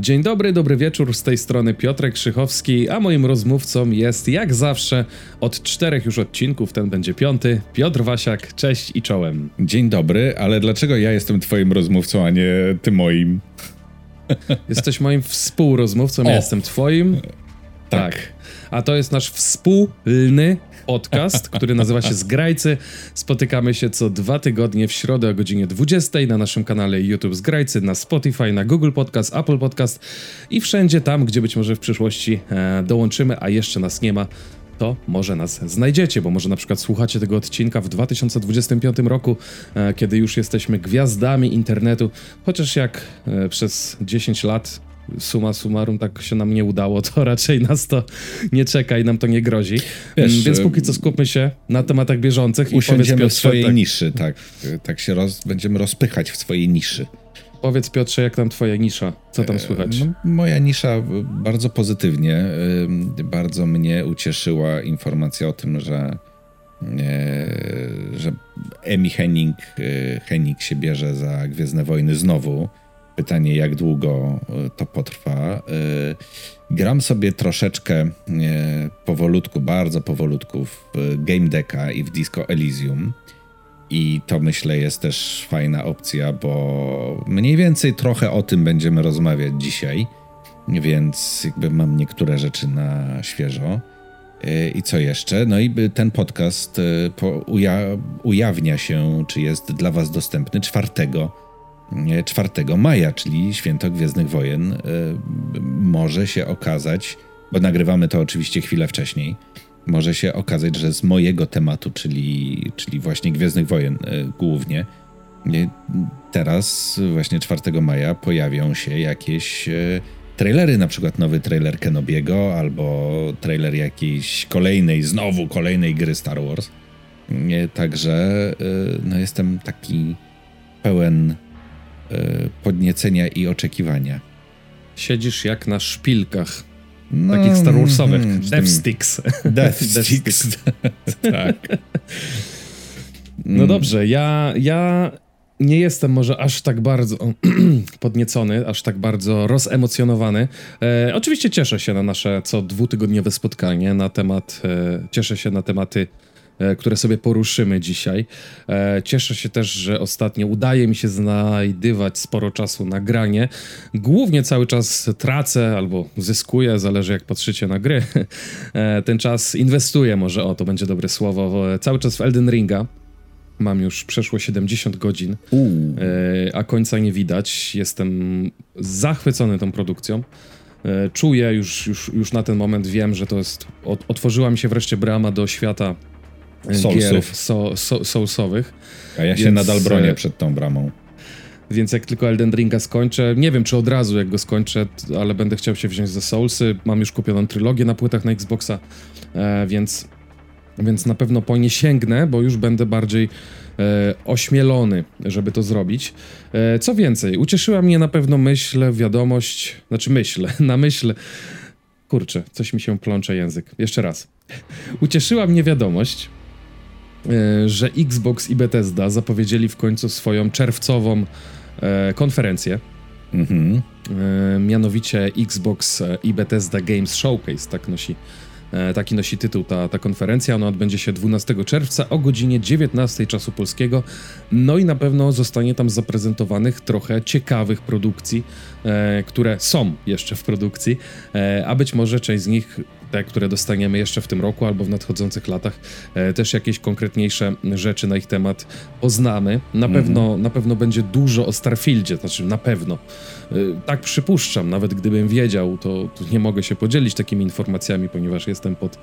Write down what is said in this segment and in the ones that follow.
Dzień dobry, dobry wieczór, z tej strony Piotrek Krzychowski, a moim rozmówcą jest jak zawsze od czterech już odcinków, ten będzie piąty, Piotr Wasiak, cześć i czołem. Dzień dobry, ale dlaczego ja jestem twoim rozmówcą, a nie ty moim? Jesteś moim współrozmówcą, ja jestem twoim. Tak. tak. A to jest nasz wspólny podcast, który nazywa się Zgrajcy. Spotykamy się co dwa tygodnie w środę o godzinie 20 na naszym kanale YouTube Zgrajcy, na Spotify, na Google Podcast, Apple Podcast i wszędzie tam, gdzie być może w przyszłości e, dołączymy, a jeszcze nas nie ma to może nas znajdziecie, bo może na przykład słuchacie tego odcinka w 2025 roku, e, kiedy już jesteśmy gwiazdami internetu, chociaż jak e, przez 10 lat suma summarum tak się nam nie udało, to raczej nas to nie czeka i nam to nie grozi. Wiesz, Więc póki co skupmy się na tematach bieżących. Usiądziemy w swojej tak, niszy, tak. Tak się roz, będziemy rozpychać w swojej niszy. Powiedz Piotrze, jak tam twoja nisza? Co tam e, słychać? No, moja nisza bardzo pozytywnie. Bardzo mnie ucieszyła informacja o tym, że e, że Emi Henning, e, Henning się bierze za Gwiezdne Wojny znowu. Pytanie, jak długo e, to potrwa. E, gram sobie troszeczkę e, powolutku, bardzo powolutku w Game Decka i w Disco Elysium. I to myślę jest też fajna opcja, bo mniej więcej trochę o tym będziemy rozmawiać dzisiaj, więc jakby mam niektóre rzeczy na świeżo. I co jeszcze? No i ten podcast ujawnia się, czy jest dla Was dostępny 4 4 maja, czyli święto Gwiezdnych Wojen, e, może się okazać, bo nagrywamy to oczywiście chwilę wcześniej, może się okazać, że z mojego tematu, czyli, czyli właśnie Gwiezdnych Wojen e, głównie, teraz właśnie 4 maja pojawią się jakieś e, trailery, na przykład nowy trailer Kenobiego albo trailer jakiejś kolejnej, znowu kolejnej gry Star Wars. Także no, jestem taki pełen E, podniecenia i oczekiwania. Siedzisz jak na szpilkach. No, takich Star Warsowych. Mm, Death Sticks. Death Sticks. tak. No dobrze, ja, ja nie jestem może aż tak bardzo podniecony, aż tak bardzo rozemocjonowany. E, oczywiście cieszę się na nasze co dwutygodniowe spotkanie na temat, e, cieszę się na tematy E, które sobie poruszymy dzisiaj. E, cieszę się też, że ostatnio udaje mi się znajdywać sporo czasu na granie. Głównie cały czas tracę albo zyskuję, zależy jak patrzycie na gry. E, ten czas inwestuję, może o to będzie dobre słowo, cały czas w Elden Ringa. Mam już przeszło 70 godzin, a końca nie widać. Jestem zachwycony tą produkcją czuję już, już, już na ten moment, wiem, że to jest. Otworzyła mi się wreszcie brama do świata Soulsów. so, so, soulsowych. A ja się więc, nadal bronię e, przed tą bramą. Więc jak tylko Elden Ringa skończę, nie wiem czy od razu jak go skończę, ale będę chciał się wziąć za Soulsy. Mam już kupioną trylogię na płytach na Xboxa, e, więc, więc na pewno po nie sięgnę, bo już będę bardziej e, ośmielony, żeby to zrobić. E, co więcej, ucieszyła mnie na pewno myśl, wiadomość, znaczy myśl, na myśl, kurczę, coś mi się plącze język. Jeszcze raz. Ucieszyła mnie wiadomość, że Xbox i Bethesda zapowiedzieli w końcu swoją czerwcową e, konferencję. Mhm. E, mianowicie Xbox i Bethesda Games Showcase, tak nosi, taki nosi tytuł ta, ta konferencja. Ona odbędzie się 12 czerwca o godzinie 19 czasu polskiego. No i na pewno zostanie tam zaprezentowanych trochę ciekawych produkcji, które są jeszcze w produkcji, a być może część z nich te, które dostaniemy jeszcze w tym roku albo w nadchodzących latach, e, też jakieś konkretniejsze rzeczy na ich temat poznamy. Na, mm. pewno, na pewno będzie dużo o Starfieldzie, znaczy na pewno. E, tak przypuszczam, nawet gdybym wiedział, to, to nie mogę się podzielić takimi informacjami, ponieważ jestem pod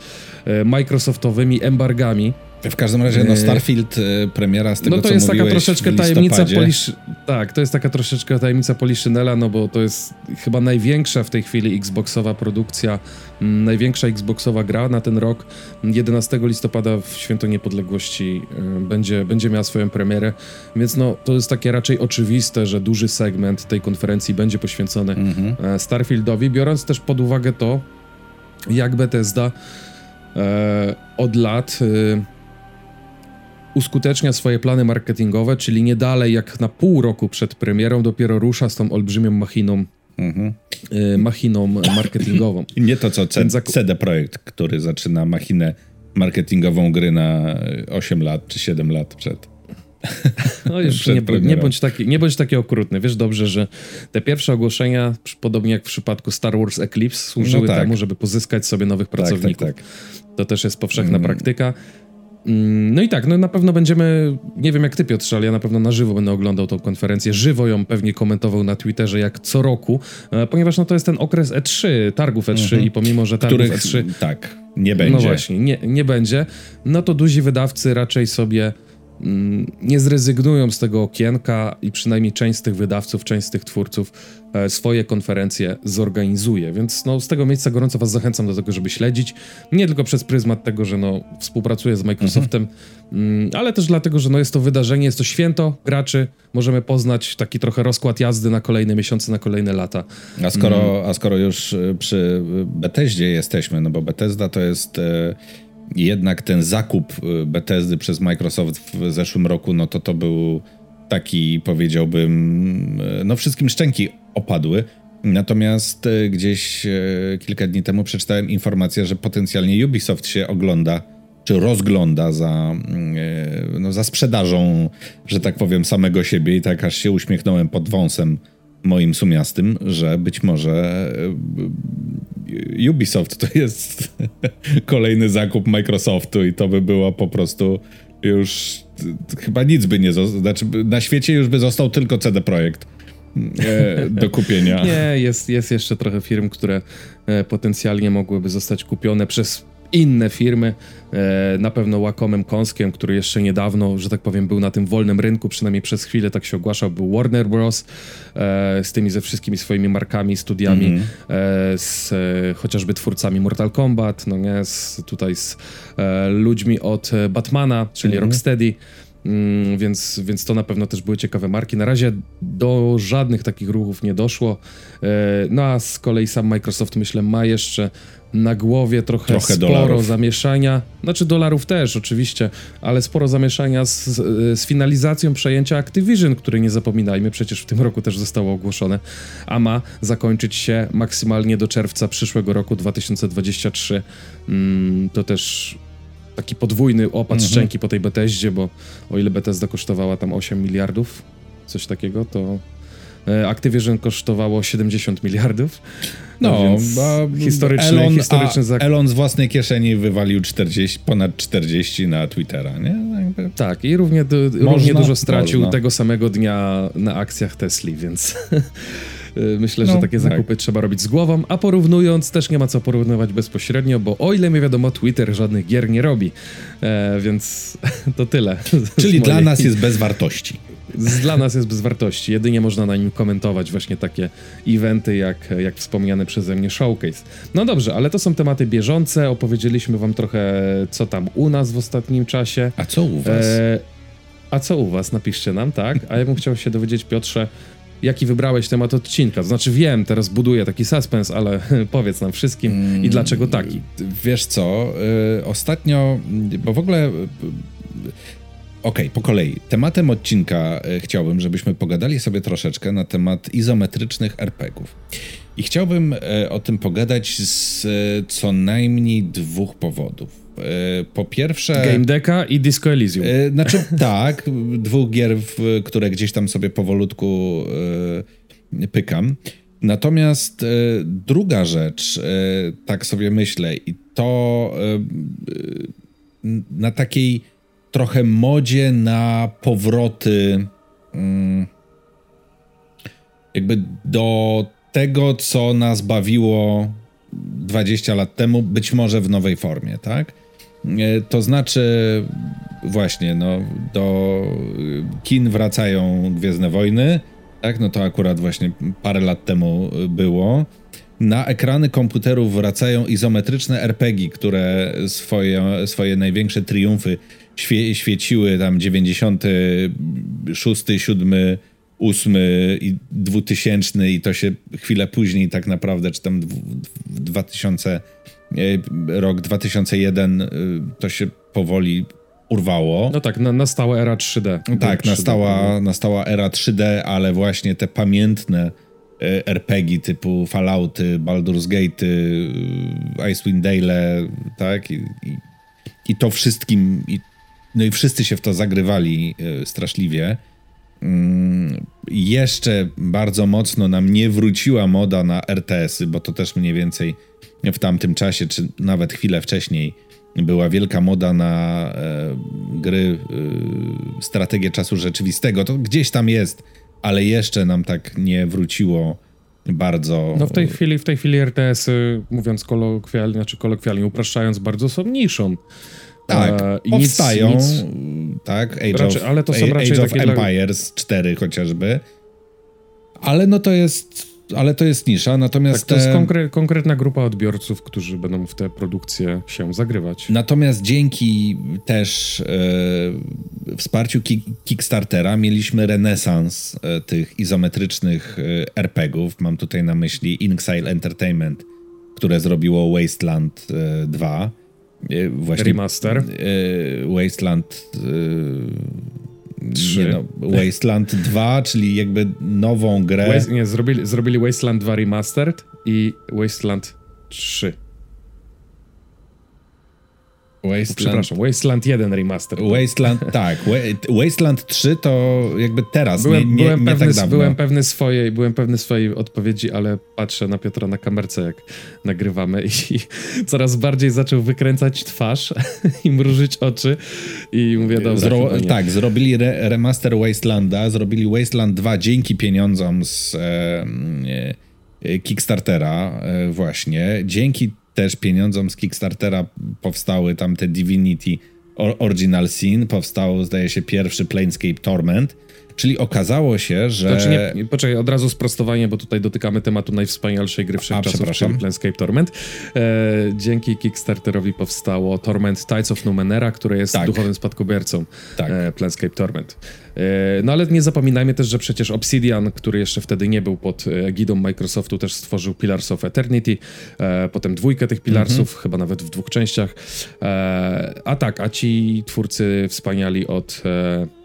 e, Microsoftowymi embargami. W każdym razie, no Starfield premiera z tego, No to jest taka troszeczkę tajemnica Polish... Tak, to jest taka troszeczkę tajemnica Poliszynela, no bo to jest chyba największa w tej chwili Xboxowa produkcja, największa Xboxowa gra na ten rok. 11 listopada w Święto Niepodległości będzie, będzie miała swoją premierę, więc no to jest takie raczej oczywiste, że duży segment tej konferencji będzie poświęcony mhm. Starfieldowi, biorąc też pod uwagę to, jak Bethesda e, od lat... E, uskutecznia swoje plany marketingowe, czyli nie dalej jak na pół roku przed premierą dopiero rusza z tą olbrzymią machiną mhm. machiną marketingową. Nie to co CD Projekt, który zaczyna machinę marketingową gry na 8 lat czy 7 lat przed. No już nie, nie, bądź taki, nie bądź taki okrutny. Wiesz dobrze, że te pierwsze ogłoszenia, podobnie jak w przypadku Star Wars Eclipse, służyły no tak. temu, żeby pozyskać sobie nowych tak, tak, pracowników. Tak, tak, to też jest powszechna mm. praktyka. Mm, no i tak, no na pewno będziemy, nie wiem jak ty Piotrze, ale ja na pewno na żywo będę oglądał tą konferencję, żywo ją pewnie komentował na Twitterze jak co roku, e, ponieważ no to jest ten okres E3, targów E3 mhm. i pomimo, że targów Których, E3... Tak, nie będzie. No właśnie, nie, nie będzie, no to duzi wydawcy raczej sobie nie zrezygnują z tego okienka i przynajmniej część z tych wydawców, część z tych twórców e, swoje konferencje zorganizuje. Więc no, z tego miejsca gorąco Was zachęcam do tego, żeby śledzić. Nie tylko przez pryzmat tego, że no, współpracuję z Microsoftem, mhm. ale też dlatego, że no, jest to wydarzenie, jest to święto graczy. Możemy poznać taki trochę rozkład jazdy na kolejne miesiące, na kolejne lata. A skoro, mm. a skoro już e, przy Bethesdzie jesteśmy, no bo Bethesda to jest. E, jednak ten zakup y, Bethesdy przez Microsoft w zeszłym roku, no to to był taki, powiedziałbym, y, no wszystkim szczęki opadły. Natomiast y, gdzieś kilka dni temu przeczytałem informację, że potencjalnie Ubisoft się ogląda, czy rozgląda za, no, za sprzedażą, że tak powiem, samego siebie i tak aż się uśmiechnąłem pod wąsem moim sumiastym, że być może Ubisoft to jest kolejny zakup Microsoftu i to by było po prostu już chyba nic by nie zostało. Znaczy, na świecie już by został tylko CD Projekt e, do kupienia. Nie, jest, jest jeszcze trochę firm, które e, potencjalnie mogłyby zostać kupione przez inne firmy, e, na pewno łakomym kąskiem, który jeszcze niedawno, że tak powiem, był na tym wolnym rynku, przynajmniej przez chwilę tak się ogłaszał, był Warner Bros. E, z tymi ze wszystkimi swoimi markami, studiami, mm -hmm. z chociażby twórcami Mortal Kombat, no nie, z, tutaj z ludźmi od Batmana, czyli mm -hmm. Rocksteady. Mm, więc, więc to na pewno też były ciekawe marki. Na razie do żadnych takich ruchów nie doszło. No a z kolei sam Microsoft, myślę, ma jeszcze na głowie trochę, trochę sporo dolarów. zamieszania, znaczy dolarów też oczywiście, ale sporo zamieszania z, z, finalizacją przejęcia Activision, który nie zapominajmy, przecież w tym roku też zostało ogłoszone, a ma zakończyć się maksymalnie do czerwca przyszłego roku 2023. Mm, to też taki podwójny opad mhm. szczęki po tej Bethesdzie, bo o ile Bethesda kosztowała tam 8 miliardów, coś takiego, to e, Activision kosztowało 70 miliardów. No, no historyczny, Elon, historyczny zak- Elon z własnej kieszeni wywalił 40, ponad 40 na Twittera, nie? Jakby... Tak, i równie, du- równie dużo stracił można. tego samego dnia na akcjach Tesli, więc myślę, no, że takie tak. zakupy trzeba robić z głową, a porównując też nie ma co porównywać bezpośrednio, bo o ile mi wiadomo, Twitter żadnych gier nie robi, e, więc to tyle. Czyli dla nas jest bez wartości dla nas jest bez wartości. Jedynie można na nim komentować właśnie takie eventy, jak, jak wspomniany przeze mnie showcase. No dobrze, ale to są tematy bieżące. Opowiedzieliśmy wam trochę, co tam u nas w ostatnim czasie. A co u was? E, a co u was? Napiszcie nam, tak? A ja bym chciał się dowiedzieć, Piotrze, jaki wybrałeś temat odcinka? To znaczy wiem, teraz buduję taki suspens, ale powiedz nam wszystkim mm, i dlaczego taki. Wiesz co, y, ostatnio, bo w ogóle... Y, Okej, okay, po kolei. Tematem odcinka e, chciałbym, żebyśmy pogadali sobie troszeczkę na temat izometrycznych RPGów. I chciałbym o tym pogadać z co najmniej dwóch powodów. Po pierwsze. Game Decka i Disco Elysium. Znaczy, tak, dwóch gier, które gdzieś tam sobie powolutku pykam. Natomiast druga rzecz, tak sobie myślę, i to na takiej trochę modzie na powroty mm, jakby do tego, co nas bawiło 20 lat temu, być może w nowej formie, tak? E, to znaczy, właśnie, no, do kin wracają Gwiezdne Wojny, tak? No to akurat właśnie parę lat temu było. Na ekrany komputerów wracają izometryczne RPG, które swoje, swoje największe triumfy świe, świeciły tam 96, 7, 8 i 2000 i to się chwilę później tak naprawdę, czy tam 2000, e, rok 2001 e, to się powoli urwało. No tak, na, nastała era 3D. Tak, 3D. Nastała, nastała era 3D, ale właśnie te pamiętne RPG typu Fallouty, Baldur's Gate, Icewind Dale, tak? I, i, I, to wszystkim, i, no i wszyscy się w to zagrywali straszliwie. Mm, jeszcze bardzo mocno nam nie wróciła moda na RTS-y, bo to też mniej więcej w tamtym czasie, czy nawet chwilę wcześniej, była wielka moda na e, gry e, strategię czasu rzeczywistego. To gdzieś tam jest, ale jeszcze nam tak nie wróciło bardzo. No w tej chwili, w tej chwili RTS-y, mówiąc kolokwialnie, znaczy kolokwialnie, upraszczając bardzo, są niszą. Tak, e, powstają, nic, nic, tak, Age raczej, of, ale to są raczej Age of Empires dla... 4 chociażby, ale no to jest, ale to jest nisza, natomiast... Tak, to jest konkre konkretna grupa odbiorców, którzy będą w te produkcje się zagrywać. Natomiast dzięki też e, wsparciu ki Kickstartera mieliśmy renesans e, tych izometrycznych e, RPGów, mam tutaj na myśli Inxile Entertainment, które zrobiło Wasteland 2, e, E, właśnie Remaster. E, Wasteland 3. E, no, Wasteland 2, czyli jakby nową grę. Nie, zrobili, zrobili Wasteland 2 Remastered i Wasteland 3. Wasteland... Przepraszam, Wasteland 1 Remaster. Wasteland, tak. Wasteland 3 to jakby teraz, byłem, nie, nie, byłem nie pewny, tak dawno. Byłem pewny, swojej, byłem pewny swojej odpowiedzi, ale patrzę na Piotra na kamerce, jak nagrywamy i coraz bardziej zaczął wykręcać twarz i mrużyć oczy i mówię, dobra, Zro Tak, zrobili re remaster Wastelanda, zrobili Wasteland 2 dzięki pieniądzom z e, e, Kickstartera e, właśnie, dzięki też pieniądzom z Kickstartera powstały tam te Divinity Original Sin, powstał zdaje się pierwszy Planescape Torment, Czyli okazało się, że... Znaczy nie, poczekaj, od razu sprostowanie, bo tutaj dotykamy tematu najwspanialszej gry wszechczasów, czyli Planescape Torment. E, dzięki Kickstarterowi powstało Torment Tides of Numenera, które jest tak. duchowym spadkobiercą tak. e, Planescape Torment. E, no ale nie zapominajmy też, że przecież Obsidian, który jeszcze wtedy nie był pod egidą Microsoftu, też stworzył Pillars of Eternity, e, potem dwójkę tych Pillarsów, mhm. chyba nawet w dwóch częściach. E, a tak, a ci twórcy wspaniali od e,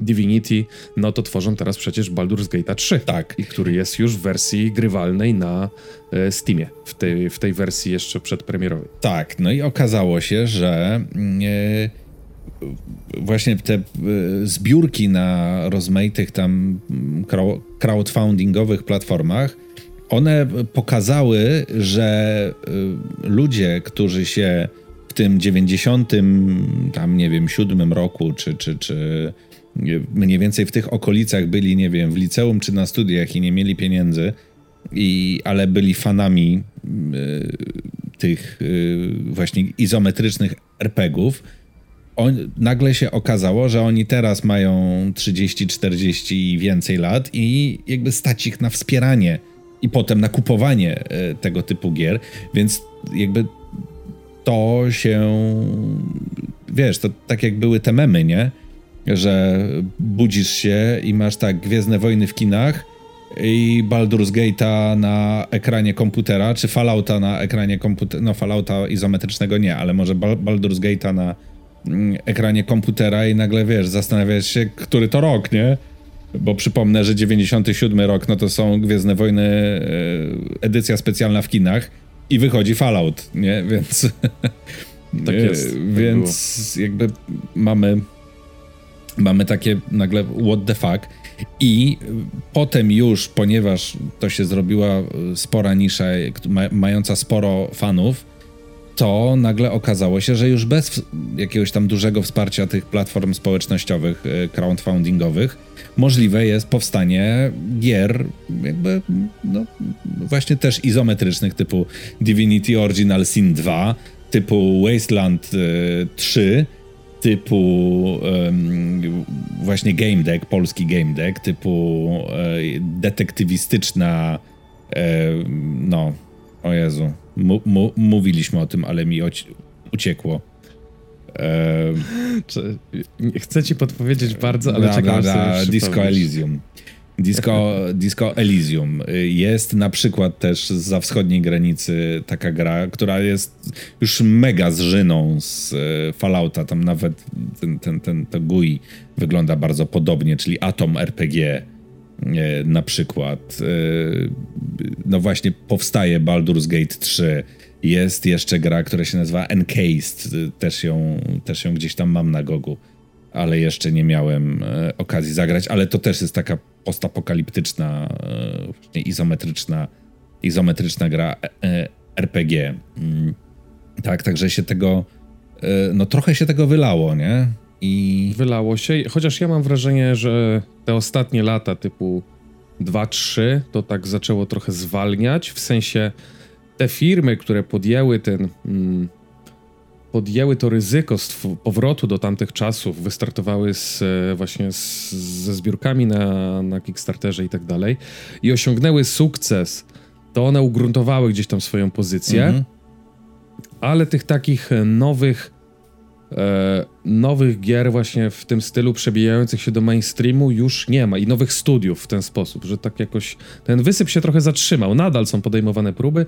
Divinity, no to tworzą teraz przecież Baldur's Gate 3. Tak. I który jest już w wersji grywalnej na e, Steamie, w tej, w tej wersji jeszcze przedpremierowej. Tak, no i okazało się, że e, właśnie te e, zbiórki na rozmaitych tam mm, crowdfundingowych platformach, one pokazały, że e, ludzie, którzy się w tym 90 tam nie wiem, siódmym roku, czy, czy, czy mniej więcej w tych okolicach byli, nie wiem, w liceum czy na studiach i nie mieli pieniędzy, i, ale byli fanami y, tych y, właśnie izometrycznych RPGów, on, nagle się okazało, że oni teraz mają 30, 40 i więcej lat i jakby stać ich na wspieranie i potem na kupowanie y, tego typu gier, więc jakby to się, wiesz, to tak jak były te memy, nie? Że budzisz się i masz tak Gwiezdne Wojny w kinach i Baldur's Gate'a na ekranie komputera, czy Fallouta na ekranie komputera, no Fallouta izometrycznego nie, ale może Baldur's Gate'a na mm, ekranie komputera i nagle wiesz, zastanawiasz się, który to rok, nie? Bo przypomnę, że 97 rok, no to są Gwiezdne Wojny, e, edycja specjalna w kinach i wychodzi Fallout, nie? Więc... Tak jest. Tak więc jakby mamy mamy takie nagle what the fuck. I potem już, ponieważ to się zrobiła spora nisza, mająca sporo fanów, to nagle okazało się, że już bez jakiegoś tam dużego wsparcia tych platform społecznościowych, e, crowdfundingowych, możliwe jest powstanie gier jakby, no, właśnie też izometrycznych typu Divinity Original Sin 2, typu Wasteland 3, e, typu um, właśnie game deck, polski game deck, typu e, detektywistyczna, e, no, o Jezu, mu, mu, mówiliśmy o tym, ale mi uciekło. Chcę ci podpowiedzieć bardzo, ale czekam Disco Elysium. Disco, Disco Elysium. Jest na przykład też za wschodniej granicy taka gra, która jest już mega zżyną z e, Fallouta. Tam nawet ten, ten, ten, to GUI wygląda bardzo podobnie, czyli Atom RPG. na przykład. No właśnie powstaje Baldur's Gate 3. Jest jeszcze gra, która się nazywa Encased. Też ją, też ją gdzieś tam mam na gogu, ale jeszcze nie miałem okazji zagrać. Ale to też jest taka postapokaliptyczna, właśnie izometryczna, izometryczna gra RPG. Mm. Tak, także się tego, no trochę się tego wylało, nie? I... Wylało się, chociaż ja mam wrażenie, że te ostatnie lata typu 2-3 to tak zaczęło trochę zwalniać, w sensie te firmy, które podjęły ten... Mm, podjęły to ryzyko powrotu do tamtych czasów, wystartowały z, właśnie z, ze zbiórkami na, na Kickstarterze i tak dalej i osiągnęły sukces, to one ugruntowały gdzieś tam swoją pozycję, mhm. ale tych takich nowych e, nowych gier właśnie w tym stylu przebijających się do mainstreamu już nie ma i nowych studiów w ten sposób, że tak jakoś ten wysyp się trochę zatrzymał. Nadal są podejmowane próby,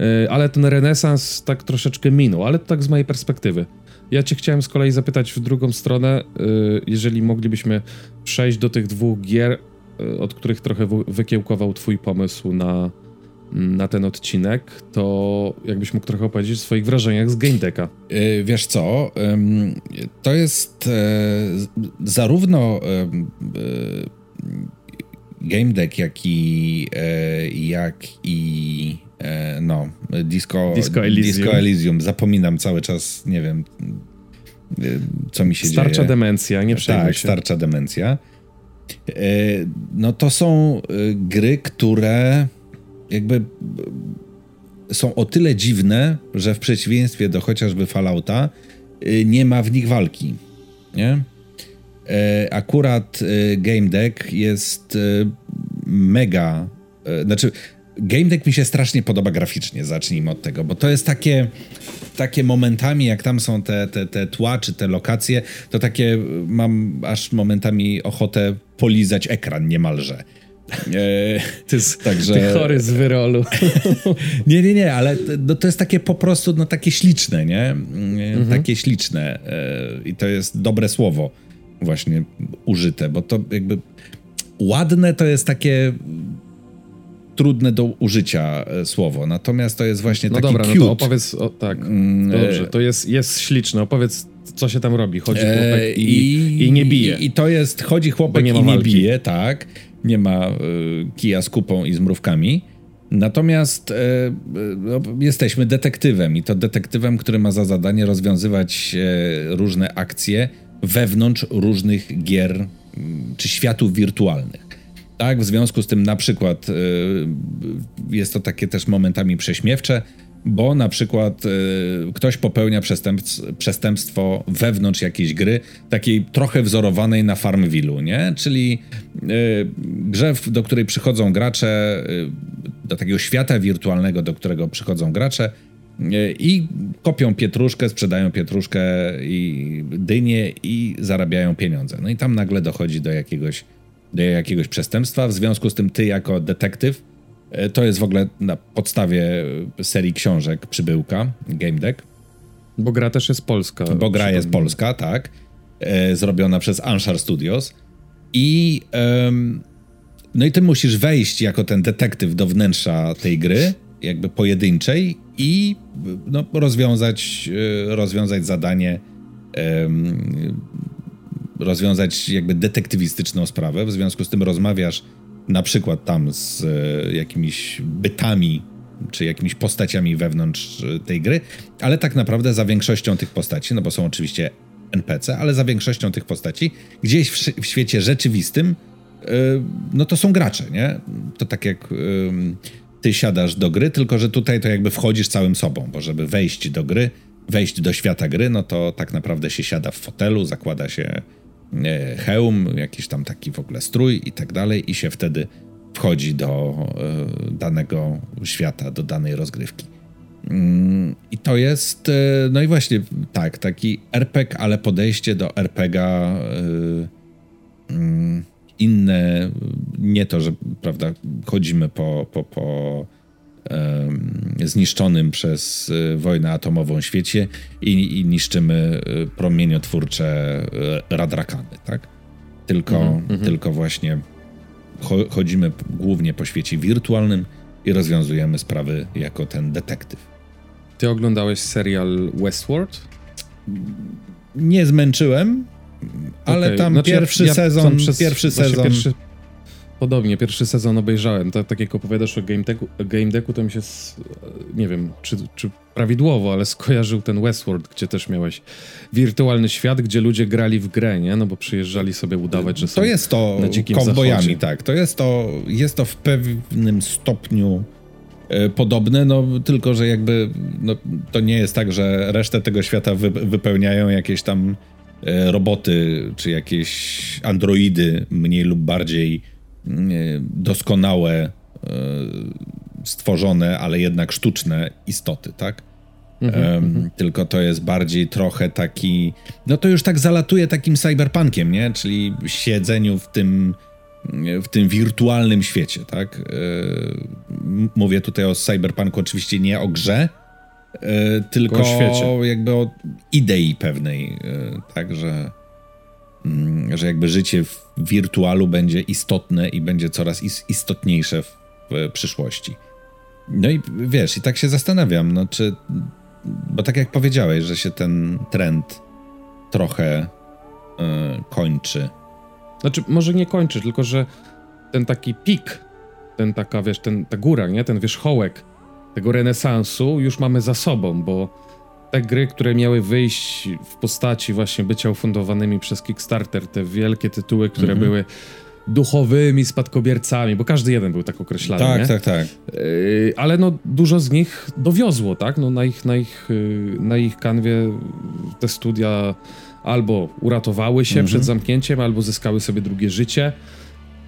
e, ale ten renesans tak troszeczkę minął, ale to tak z mojej perspektywy. Ja cię chciałem z kolei zapytać w drugą stronę, e, jeżeli moglibyśmy przejść do tych dwóch gier, e, od których trochę wykiełkował twój pomysł na na ten odcinek, to jakbyś mógł trochę opowiedzieć o swoich wrażeniach z Game Decka. Yy, wiesz co, to jest e, zarówno e, Game Deck, jak i, e, jak i no, Disco, Disco, Elysium. Disco Elysium. Zapominam cały czas, nie wiem, co mi się starcza dzieje. Starcza demencja, nie przejmuj tak, się. starcza demencja. No to są gry, które jakby są o tyle dziwne, że w przeciwieństwie do chociażby Fallouta y, nie ma w nich walki. Nie? E, akurat y, Game Deck jest y, mega. Znaczy, Game Deck mi się strasznie podoba graficznie, zacznijmy od tego, bo to jest takie, takie momentami, jak tam są te, te, te tła czy te lokacje, to takie mam aż momentami ochotę polizać ekran niemalże. E, ty, Także... ty chory z wyrolu. nie, nie, nie, ale no, to jest takie po prostu no, takie śliczne, nie? E, mhm. Takie śliczne. E, I to jest dobre słowo właśnie użyte, bo to jakby ładne to jest takie trudne do użycia e, słowo, natomiast to jest właśnie no taki dobra, cute. No to opowiedz, o, tak, mm, dobrze, to jest, jest śliczne, opowiedz co się tam robi, chodzi chłopak i, i, i nie bije. I, I, to jest, chodzi chłopak nie i nie bije, tak nie ma y, kija z kupą i z mrówkami. Natomiast y, no, jesteśmy detektywem i to detektywem, który ma za zadanie rozwiązywać różne akcje wewnątrz różnych gier czy światów wirtualnych. Tak, w związku z tym na przykład jest to takie też momentami prześmiewcze, bo na przykład y, ktoś popełnia przestępstwo wewnątrz jakiejś gry, takiej trochę wzorowanej na Farmville'u, nie? Czyli y, grze, do której przychodzą gracze, y, do takiego świata wirtualnego, do którego przychodzą gracze y, i kopią pietruszkę, sprzedają pietruszkę i dynię i zarabiają pieniądze. No i tam nagle dochodzi do jakiegoś, do jakiegoś przestępstwa, w związku z tym ty jako detektyw to jest w ogóle na podstawie serii książek Przybyłka, Game Deck. Bo gra też jest polska. Bo gra jest polska, tak. E, zrobiona przez Anshar Studios. I no i ty musisz wejść jako ten detektyw do wnętrza tej gry, jakby pojedynczej i no, rozwiązać, e, rozwiązać zadanie, rozwiązać jakby detektywistyczną sprawę. W związku z tym rozmawiasz na przykład tam z e, jakimiś bytami czy jakimiś postaciami wewnątrz e, tej gry, ale tak naprawdę za większością tych postaci, no bo są oczywiście NPC, ale za większością tych postaci gdzieś w, w świecie rzeczywistym, e, no to są gracze, nie? To tak jak ty siadasz do gry, tylko że tutaj to jakby wchodzisz całym sobą, bo żeby wejść do gry, wejść do świata gry, no to tak naprawdę się siada w fotelu, zakłada się hełm, jakiś tam taki w ogóle strój i tak dalej, i się wtedy wchodzi do e, danego świata, do danej rozgrywki. Mm, I to jest, e, no i właśnie tak, taki RPG, ale podejście do RPGa mm, inne, nie to, że prawda, chodzimy po, po, po zniszczonym przez y, wojnę atomową świecie i, i niszczymy y, promieniotwórcze y, radrakany, tak? Tylko, mm -hmm. tylko właśnie chodzimy głównie po świecie wirtualnym i rozwiązujemy sprawy jako ten detektyw. Ty oglądałeś serial Westworld? Nie zmęczyłem, ale okay. tam znaczy, pierwszy ja, sezon, przez, pierwszy sezon... Pierwszy, podobnie, pierwszy sezon obejrzałem. To, tak jak opowiadasz o Game, Decku, game Decku, to mi się, nie wiem, czy, czy prawidłowo, ale skojarzył ten Westworld, gdzie też miałeś wirtualny świat, gdzie ludzie grali w grę, nie? No bo przyjeżdżali sobie udawać, że są To jest to na dzikim kowbojami, tak. To jest to, jest to w pewnym stopniu e, podobne, no tylko, że jakby no, to nie jest tak, że resztę tego świata wy, wypełniają jakieś tam e, roboty, czy jakieś androidy mniej lub bardziej doskonałe, stworzone, ale jednak sztuczne istoty, tak? Um, tylko to jest bardziej trochę taki. No to już tak zalatuje takim cyberpunkiem, nie? Czyli siedzeniu w tym, w tym wirtualnym świecie, tak? E, mówię tutaj o cyberpunku, oczywiście nie o grze, e, tylko o świecie. jakby o idei pewnej, e, tak, że, mm, że jakby życie w wirtualu będzie istotne i będzie coraz istotniejsze w, w przyszłości. No i wiesz, i tak się zastanawiam, no czy bo tak jak powiedziałeś, że się ten trend trochę yy, kończy. Znaczy, może nie kończy, tylko że ten taki pik, ten taka, wiesz, ten, ta góra, nie? Ten wierzchołek tego renesansu już mamy za sobą, bo te gry, które miały wyjść w postaci właśnie bycia ufundowanymi przez Kickstarter, te wielkie tytuły, które mm -hmm. były duchowymi spadkobiercami, bo każdy jeden był tak określany. Tak, nie? tak, tak. Yy, ale no dużo z nich dowiozło, tak? No na ich, na ich, yy, na ich kanwie te studia albo uratowały się mhm. przed zamknięciem, albo zyskały sobie drugie życie.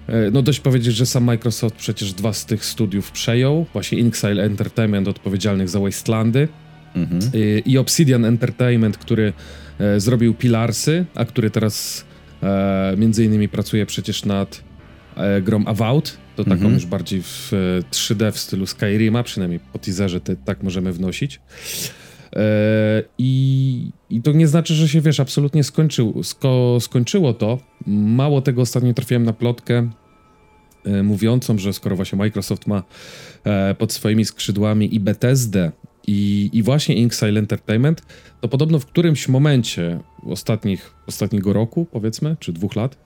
Yy, no dość powiedzieć, że sam Microsoft przecież dwa z tych studiów przejął, właśnie Inxile Entertainment odpowiedzialnych za Wastelandy mhm. I Obsidian Entertainment, który e, zrobił Pilarsy, a który teraz E, między innymi pracuje przecież nad e, grą Avowed, to taką mhm. już bardziej w 3D w stylu Skyrima, przynajmniej po teaserze te, tak możemy wnosić. I, I to nie znaczy, że się, wiesz, absolutnie skończył, sko, skończyło to. Mało tego, ostatnio trafiłem na plotkę mówiącą, że skoro właśnie Microsoft ma pod swoimi skrzydłami i Bethesdę, i, i właśnie Inksile Entertainment, to podobno w którymś momencie ostatnich, ostatniego roku, powiedzmy, czy dwóch lat,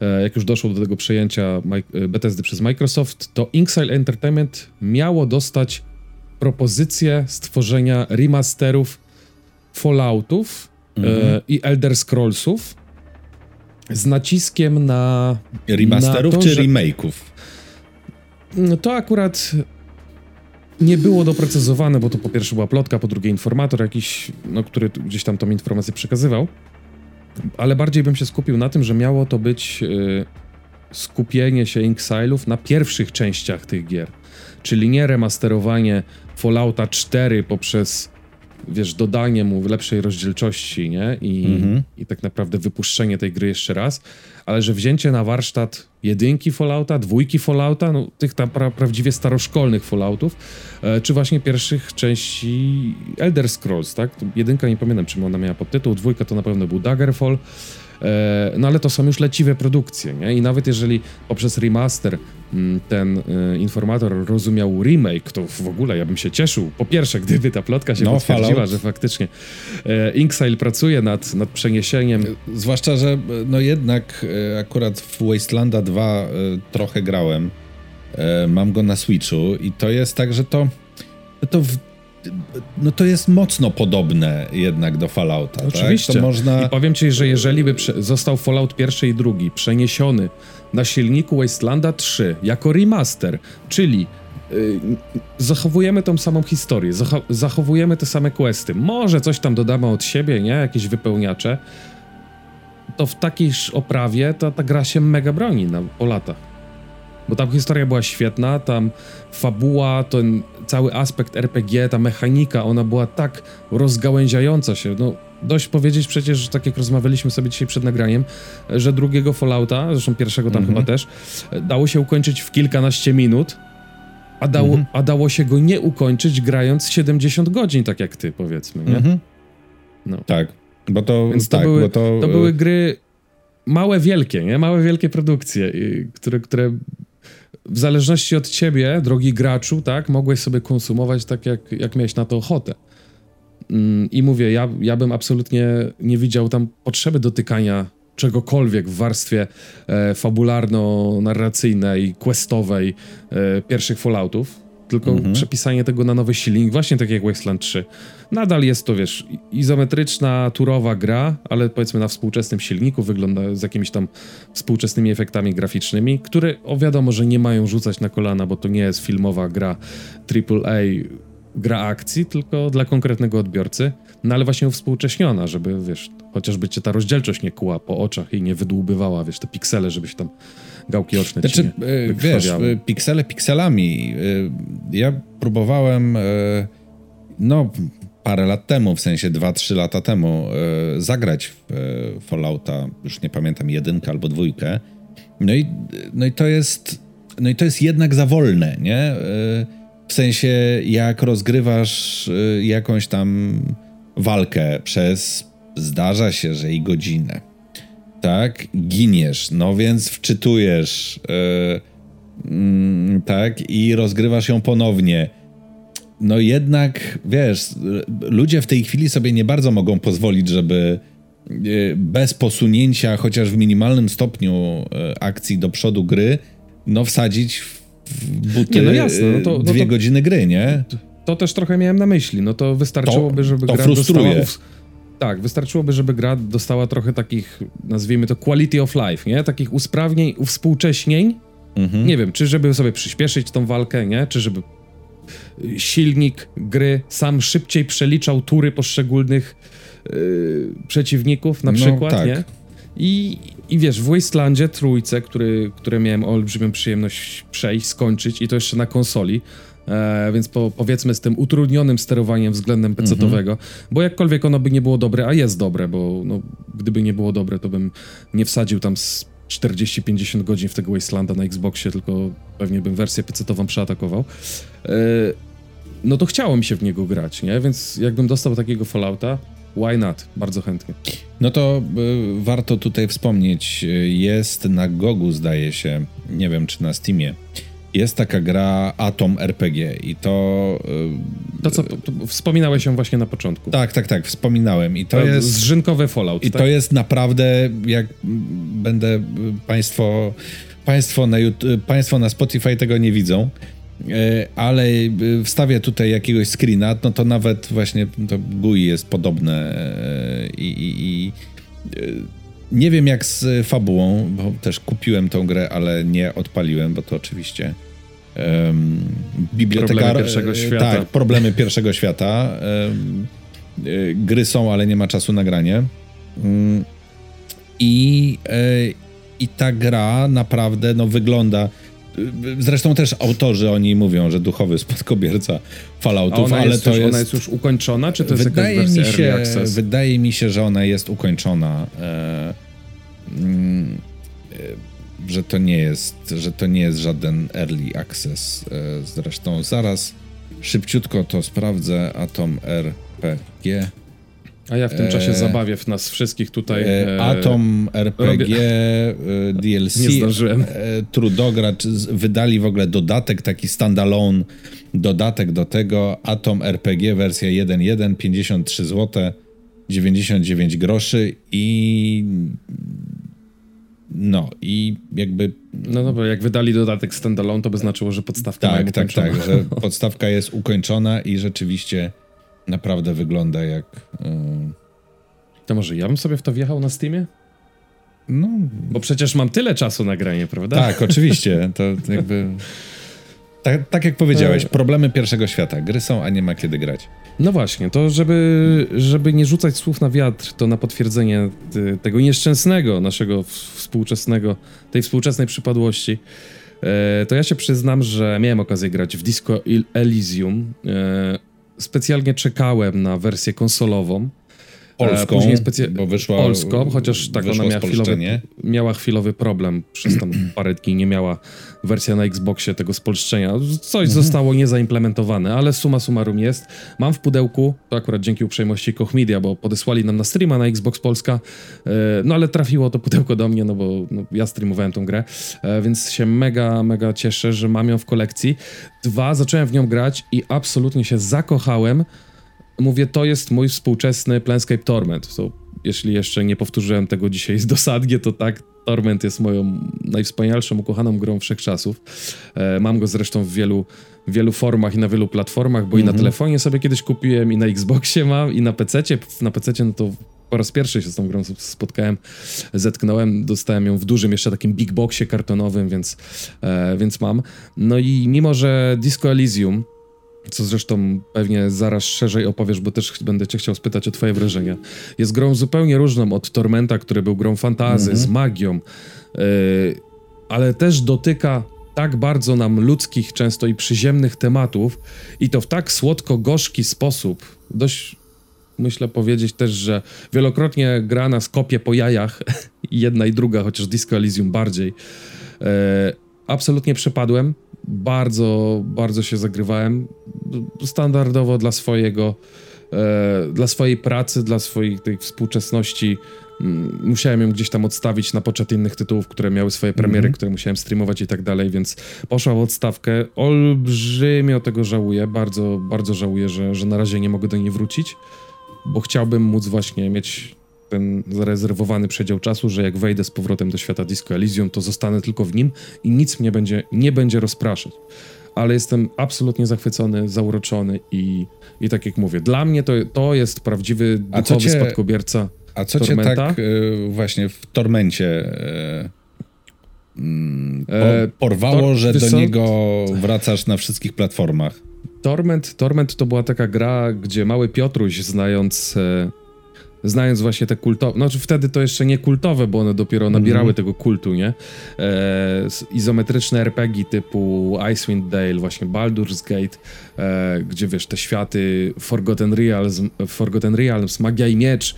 e, jak już doszło do tego przejęcia e, Bethesdy przez Microsoft, to Inksile Entertainment miało dostać propozycję stworzenia remasterów Falloutów e, mhm. i Elder Scrollsów z naciskiem na. Remasterów na to, czy że... remake'ów? No to akurat nie było doprecyzowane, bo to po pierwsze była plotka, po drugie informator jakiś, no, który gdzieś tam tą informację przekazywał. Ale bardziej bym się skupił na tym, że miało to być y, skupienie się Inksilów na pierwszych częściach tych gier. Czyli nie remasterowanie Fallouta 4 poprzez wiesz, dodanie mu lepszej rozdzielczości, nie? I, mhm. I tak naprawdę wypuszczenie tej gry jeszcze raz, ale że wzięcie na warsztat jedynki Fallouta, dwójki Fallouta, no, tych tam pra prawdziwie staroszkolnych Falloutów, e, czy właśnie pierwszych części Elder Scrolls, tak? Jedynka nie pamiętam, czym ona miała podtytuł, dwójka to na pewno był Daggerfall, no ale to są już leciwe produkcje, nie? I nawet jeżeli poprzez remaster mm, ten e, informator rozumiał remake, to w ogóle ja bym się cieszył. Po pierwsze, gdyby ta plotka się no, potwierdziła, Fallout. że faktycznie e, Inxile pracuje nad, nad przeniesieniem. Zwłaszcza, że no jednak akurat w Wastelanda 2 trochę grałem. Mam go na Switchu i to jest tak, że to to w no to jest mocno podobne jednak do Fallouta. Tak? Oczywiście. Tak? można... I powiem ci, że jeżeli by został Fallout pierwszy i drugi przeniesiony na silniku Wastelanda 3 jako remaster, czyli yy, zachowujemy tą samą historię, zacho zachowujemy te same questy, może coś tam dodamy od siebie, nie? Jakieś wypełniacze, to w takiej oprawie to ta gra się mega broni na, po latach. Bo tam historia była świetna, tam fabuła, ten cały aspekt RPG, ta mechanika, ona była tak rozgałęziająca się. No, dość powiedzieć przecież, że tak jak rozmawialiśmy sobie dzisiaj przed nagraniem, że drugiego Fallouta, zresztą pierwszego tam -hmm. chyba też, dało się ukończyć w kilkanaście minut, a dało, -hmm. a dało się go nie ukończyć grając 70 godzin, tak jak ty, powiedzmy, nie? -hmm. no. Tak, bo to, Więc to, tak, były, bo to... to były gry małe, wielkie, nie? Małe, wielkie produkcje, które, które w zależności od ciebie, drogi graczu, tak, mogłeś sobie konsumować tak, jak, jak miałeś na to ochotę. Mm, I mówię, ja, ja bym absolutnie nie widział tam potrzeby dotykania czegokolwiek w warstwie e, fabularno-narracyjnej, questowej e, pierwszych Falloutów, tylko mhm. przepisanie tego na nowy silnik, właśnie tak jak Wasteland 3. Nadal jest to, wiesz, izometryczna, turowa gra, ale powiedzmy na współczesnym silniku, wygląda z jakimiś tam współczesnymi efektami graficznymi, które o wiadomo, że nie mają rzucać na kolana, bo to nie jest filmowa gra AAA, gra akcji, tylko dla konkretnego odbiorcy, no ale właśnie współcześniona, żeby, wiesz, chociażby cię ta rozdzielczość nie kuła po oczach i nie wydłubywała, wiesz, te piksele, żebyś tam gałki oczne znaczy, nie e, wiesz, e, piksele pikselami. E, ja próbowałem no parę lat temu, w sensie 2-3 lata temu zagrać w Fallouta, już nie pamiętam, jedynkę albo dwójkę. No i, no i to jest no i to jest jednak za wolne, nie? W sensie jak rozgrywasz jakąś tam walkę przez zdarza się, że i godzinę tak, giniesz, no więc wczytujesz, yy, yy, tak, i rozgrywasz ją ponownie. No jednak, wiesz, ludzie w tej chwili sobie nie bardzo mogą pozwolić, żeby yy, bez posunięcia, chociaż w minimalnym stopniu yy, akcji do przodu gry, no wsadzić w buty nie, no jasne, no to, no dwie to, godziny gry, nie? To też trochę miałem na myśli, no to wystarczyłoby, to, żeby to gra frustruje. dostała tak, wystarczyłoby, żeby gra dostała trochę takich, nazwijmy to quality of life, nie? Takich usprawnień, uwspółcześnień. Mhm. Nie wiem, czy żeby sobie przyspieszyć tą walkę, nie? Czy żeby silnik gry sam szybciej przeliczał tury poszczególnych yy, przeciwników na no, przykład, tak. nie? I, I wiesz, w Wastelandzie trójce, który, które miałem olbrzymią przyjemność przejść, skończyć i to jeszcze na konsoli, E, więc po, powiedzmy z tym utrudnionym sterowaniem względem PC-owego, mhm. bo jakkolwiek ono by nie było dobre, a jest dobre, bo no, gdyby nie było dobre, to bym nie wsadził tam z 40-50 godzin w tego Wastelanda na Xboxie, tylko pewnie bym wersję PC-ową przeatakował. E, no to chciało mi się w niego grać, nie? Więc jakbym dostał takiego Fallouta, why not? Bardzo chętnie. No to y, warto tutaj wspomnieć, y, jest na Gogu zdaje się, nie wiem czy na Steamie, jest taka gra Atom RPG i to... Y, to co, to wspominałeś ją właśnie na początku. Tak, tak, tak, wspominałem i to, to jest... Zrzynkowy Fallout, I tak? to jest naprawdę, jak będę państwo... Państwo na, YouTube, państwo na Spotify tego nie widzą, y, ale wstawię tutaj jakiegoś screena, no to nawet właśnie to GUI jest podobne i, i, i nie wiem jak z fabułą, bo też kupiłem tą grę, ale nie odpaliłem, bo to oczywiście um, biblioteka... Problemy pierwszego świata. Tak, problemy pierwszego świata. Um, gry są, ale nie ma czasu na granie. Um, I, e, I ta gra naprawdę no, wygląda... Zresztą też autorzy oni mówią, że duchowy spadkobierca Falloutów, ale to już, jest... Ona jest już ukończona, czy to jest wydaje jakaś mi się? Wydaje mi się, że ona jest ukończona. E, mm, e, że to nie jest, że to nie jest żaden early access. E, zresztą zaraz szybciutko to sprawdzę. Atom RPG. A ja w tym czasie e, zabawię w nas wszystkich tutaj. E, Atom RPG robię... DLC. Nie zdążyłem. Trudogracz wydali w ogóle dodatek, taki standalone dodatek do tego. Atom RPG wersja 1.1, 53 zł, 99 groszy i no i jakby... No dobra, jak wydali dodatek standalone, to by znaczyło, że podstawka Tak, tak, tak, że podstawka jest ukończona i rzeczywiście naprawdę wygląda jak... Yy... To może ja bym sobie w to wjechał na Steamie? No... Bo przecież mam tyle czasu na granie, prawda? Tak, oczywiście. To jakby... Tak, tak jak powiedziałeś, e. problemy pierwszego świata. Gry są, a nie ma kiedy grać. No właśnie, to żeby, żeby nie rzucać słów na wiatr, to na potwierdzenie tego nieszczęsnego naszego współczesnego, tej współczesnej przypadłości, e, to ja się przyznam, że miałem okazję grać w Disco Elysium. Specjalnie czekałem na wersję konsolową, Polską, Później specy... bo wyszła Polską, chociaż tak ona miała chwilowy, miała chwilowy problem. Przez tam parę dni nie miała wersja na Xboxie tego spolszczenia. Coś mhm. zostało niezaimplementowane, ale suma summarum jest. Mam w pudełku, to akurat dzięki uprzejmości Koch Media, bo podesłali nam na streama na Xbox Polska, e, no ale trafiło to pudełko do mnie, no bo no, ja streamowałem tą grę, e, więc się mega, mega cieszę, że mam ją w kolekcji. Dwa, zacząłem w nią grać i absolutnie się zakochałem mówię, to jest mój współczesny Planescape Torment. To, jeśli jeszcze nie powtórzyłem tego dzisiaj z dosadnie, to tak, Torment jest moją najwspanialszą, ukochaną grą wszechczasów. E, mam go zresztą w wielu, wielu formach i na wielu platformach, bo mm -hmm. i na mhm. telefonie sobie kiedyś kupiłem, i na Xboxie mam, i na PC-cie. Na PC-cie no to po raz pierwszy się z tą grą spotkałem, zetknąłem, dostałem ją w dużym, jeszcze takim big boxie kartonowym, więc, e, więc mam. No i mimo, że Disco Elysium co zresztą pewnie zaraz szerzej opowiesz, bo też będę cię chciał spytać o twoje wrażenia. Jest grą zupełnie różną od Tormenta, który był grą fantazy, z mhm. magią, yy, ale też dotyka tak bardzo nam ludzkich, często i przyziemnych tematów i to w tak słodko-gorzki sposób. Dość myślę powiedzieć też, że wielokrotnie gra nas kopie po jajach, jedna i druga, chociaż Disco Elysium bardziej. Yy, absolutnie przepadłem bardzo, bardzo się zagrywałem. Standardowo dla swojego, e, dla swojej pracy, dla swojej tej współczesności mm, musiałem ją gdzieś tam odstawić na poczet innych tytułów, które miały swoje premiery, mm -hmm. które musiałem streamować i tak dalej, więc poszła w odstawkę. Olbrzymio tego żałuję, bardzo, bardzo żałuję, że, że na razie nie mogę do niej wrócić, bo chciałbym móc właśnie mieć ten zarezerwowany przedział czasu, że jak wejdę z powrotem do świata Disco Elysium, to zostanę tylko w nim i nic mnie będzie, nie będzie rozpraszać. Ale jestem absolutnie zachwycony, zauroczony i, i tak jak mówię, dla mnie to, to jest prawdziwy duchowy cię, spadkobierca A co Tormenta. cię tak y, właśnie w Tormencie y, y, porwało, Tor, że do niego wracasz na wszystkich platformach? Torment, Torment to była taka gra, gdzie mały Piotruś, znając e, znając właśnie te kultowe, znaczy wtedy to jeszcze nie kultowe, bo one dopiero nabierały mm. tego kultu, nie? E, izometryczne RPG typu Icewind Dale, właśnie Baldur's Gate, e, gdzie wiesz, te światy Forgotten Realms, Forgotten Realms, magia i miecz,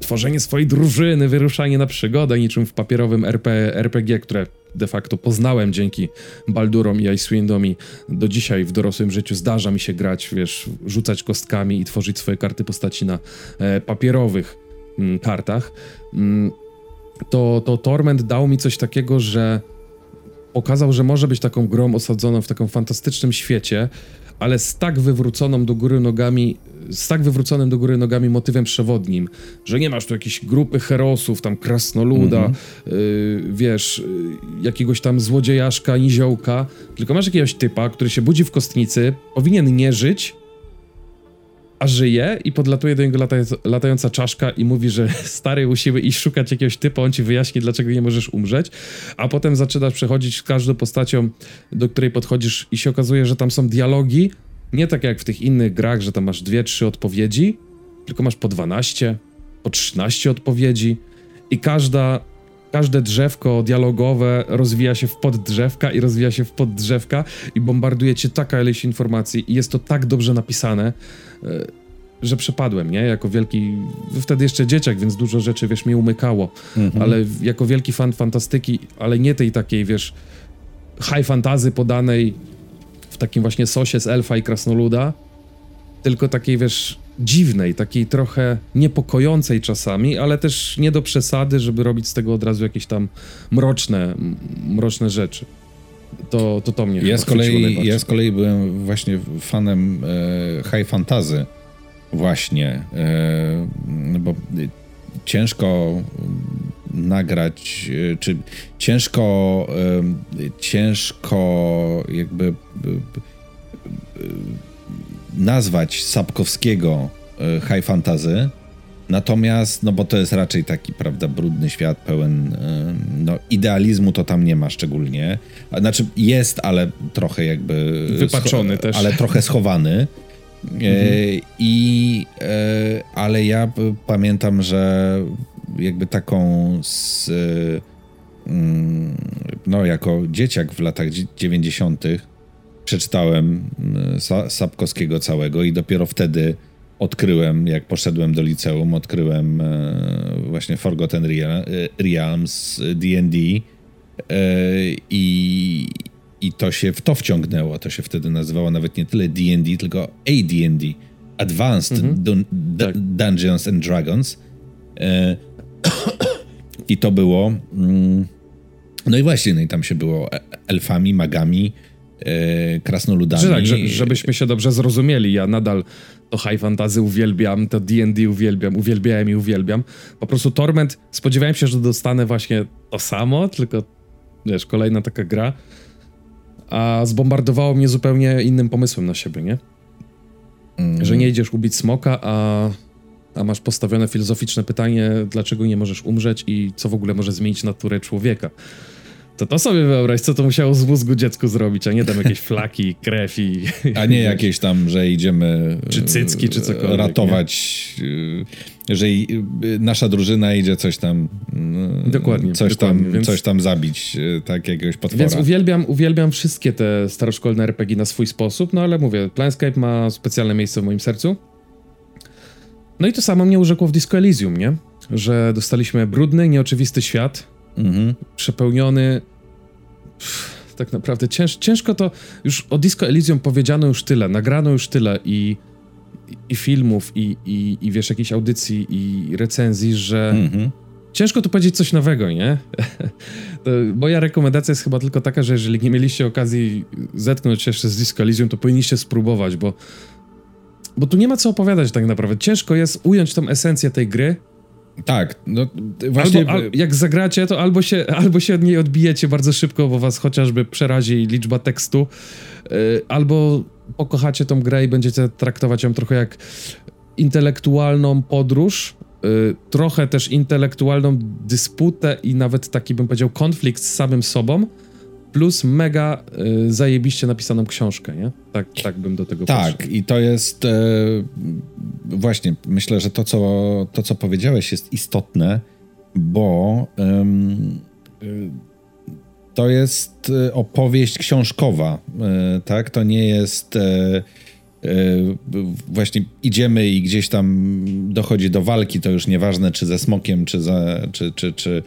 tworzenie swojej drużyny, wyruszanie na przygodę, niczym w papierowym RP, RPG, które de facto poznałem dzięki Baldurom i Icewindom i do dzisiaj w dorosłym życiu zdarza mi się grać, wiesz, rzucać kostkami i tworzyć swoje karty postaci na e, papierowych m, mm, kartach, m, mm, to, to Torment dał mi coś takiego, że pokazał, że może być taką grą osadzoną w takim fantastycznym świecie, ale z tak wywróconą do góry nogami, z tak wywróconym do góry nogami motywem przewodnim, że nie masz tu jakiejś grupy herosów, tam krasnoluda, mm -hmm. wiesz, y, jakiegoś tam złodziejaszka, niziołka, tylko masz jakiegoś typa, który się budzi w kostnicy, powinien nie żyć, a żyje i podlatuje do niego lata, latająca czaszka i mówi, że stary musimy iść szukać jakiegoś typa, on ci wyjaśni, dlaczego nie możesz umrzeć, a potem zaczynasz przechodzić z każdą postacią, do której podchodzisz i się okazuje, że tam są dialogi, nie tak jak w tych innych grach, że tam masz dwie, trzy odpowiedzi, tylko masz po 12, po 13 odpowiedzi i każda każde drzewko dialogowe rozwija się w poddrzewka i rozwija się w poddrzewka i bombarduje cię taka ilość informacji i jest to tak dobrze napisane, e, że przepadłem, nie? Jako wielki, wtedy jeszcze dzieciak, więc dużo rzeczy, wiesz, mi umykało, mhm. ale jako wielki fan fantastyki, ale nie tej takiej, wiesz, high fantazy podanej w takim właśnie sosie z elfa i krasnoluda, tylko takiej, wiesz, dziwnej, takiej trochę niepokojącej czasami, ale też nie do przesady, żeby robić z tego od razu jakieś tam mroczne, mroczne rzeczy. To to, to mnie ja z kolei Ja z kolei byłem właśnie fanem e, high fantasy właśnie, e, bo ciężko nagrać, e, czy ciężko e, ciężko jakby e, nazwać Sapkowskiego e, high fantasy, natomiast, no bo to jest raczej taki, prawda, brudny świat, pełen, e, no idealizmu to tam nie ma szczególnie. Znaczy jest, ale trochę jakby... Wypaczony też. Ale trochę schowany. E, mhm. I, ale ja pamiętam, że jakby taką z, mm, no jako dzieciak w latach 90 przeczytałem mm, Sapkowskiego całego i dopiero wtedy odkryłem, jak poszedłem do liceum, odkryłem e, właśnie Forgotten Realms, D&D i, i to się w to wciągnęło. To się wtedy nazywało nawet nie tyle D&D, tylko AD&D, Advanced mhm. Dun tak. Dungeons and Dragons. I to było... Mm, no i właśnie, no i tam się było e, elfami, magami, e, krasnoludami. Że tak, że, żebyśmy się dobrze zrozumieli, ja nadal to high fantasy uwielbiam, to D&D uwielbiam, uwielbiałem i uwielbiam. Po prostu Torment, spodziewałem się, że dostanę właśnie to samo, tylko wiesz, kolejna taka gra, a zbombardowało mnie zupełnie innym pomysłem na siebie, nie? Mm. Że nie idziesz ubić smoka, a, a masz postawione filozoficzne pytanie, dlaczego nie możesz umrzeć i co w ogóle może zmienić naturę człowieka. To to sobie wyobraź, co to musiało z mózgu dziecku zrobić, a nie tam jakieś flaki, krew i... A nie jakieś tam, że idziemy... Czy cycki, czy cokolwiek. Ratować, nie? że nasza drużyna idzie coś tam... Dokładnie. Coś, dokładnie, tam, więc... coś tam zabić, tak, jakiegoś potwora. Więc uwielbiam, uwielbiam wszystkie te staroszkolne RPG na swój sposób, no ale mówię, Planescape ma specjalne miejsce w moim sercu. No i to samo mnie urzekło w Disco Elysium, nie? Że dostaliśmy brudny, nieoczywisty świat, mhm. przepełniony. Pff, tak naprawdę cięż, ciężko to. Już o Disco Elysium powiedziano już tyle, nagrano już tyle i, i filmów, i, i, i wiesz, jakichś audycji, i recenzji, że. Mhm. Ciężko tu powiedzieć coś nowego, nie? moja rekomendacja jest chyba tylko taka, że jeżeli nie mieliście okazji zetknąć się jeszcze z Disco Elysium, to powinniście spróbować, bo, bo tu nie ma co opowiadać tak naprawdę. Ciężko jest ująć tą esencję tej gry tak, no właśnie. Albo, al, jak zagracie, to albo się, albo się od niej odbijecie bardzo szybko, bo was chociażby przerazi liczba tekstu, yy, albo pokochacie tą grę i będziecie traktować ją trochę jak intelektualną podróż, yy, trochę też intelektualną dysputę i nawet taki bym powiedział konflikt z samym sobą, plus mega y, zajebiście napisaną książkę, nie? Tak, tak bym do tego Tak, podszedł. i to jest e, właśnie, myślę, że to co, to, co powiedziałeś jest istotne, bo e, to jest e, opowieść książkowa, tak? To nie jest właśnie idziemy i gdzieś tam dochodzi do walki, to już nieważne czy ze smokiem, czy, za, czy, czy, czy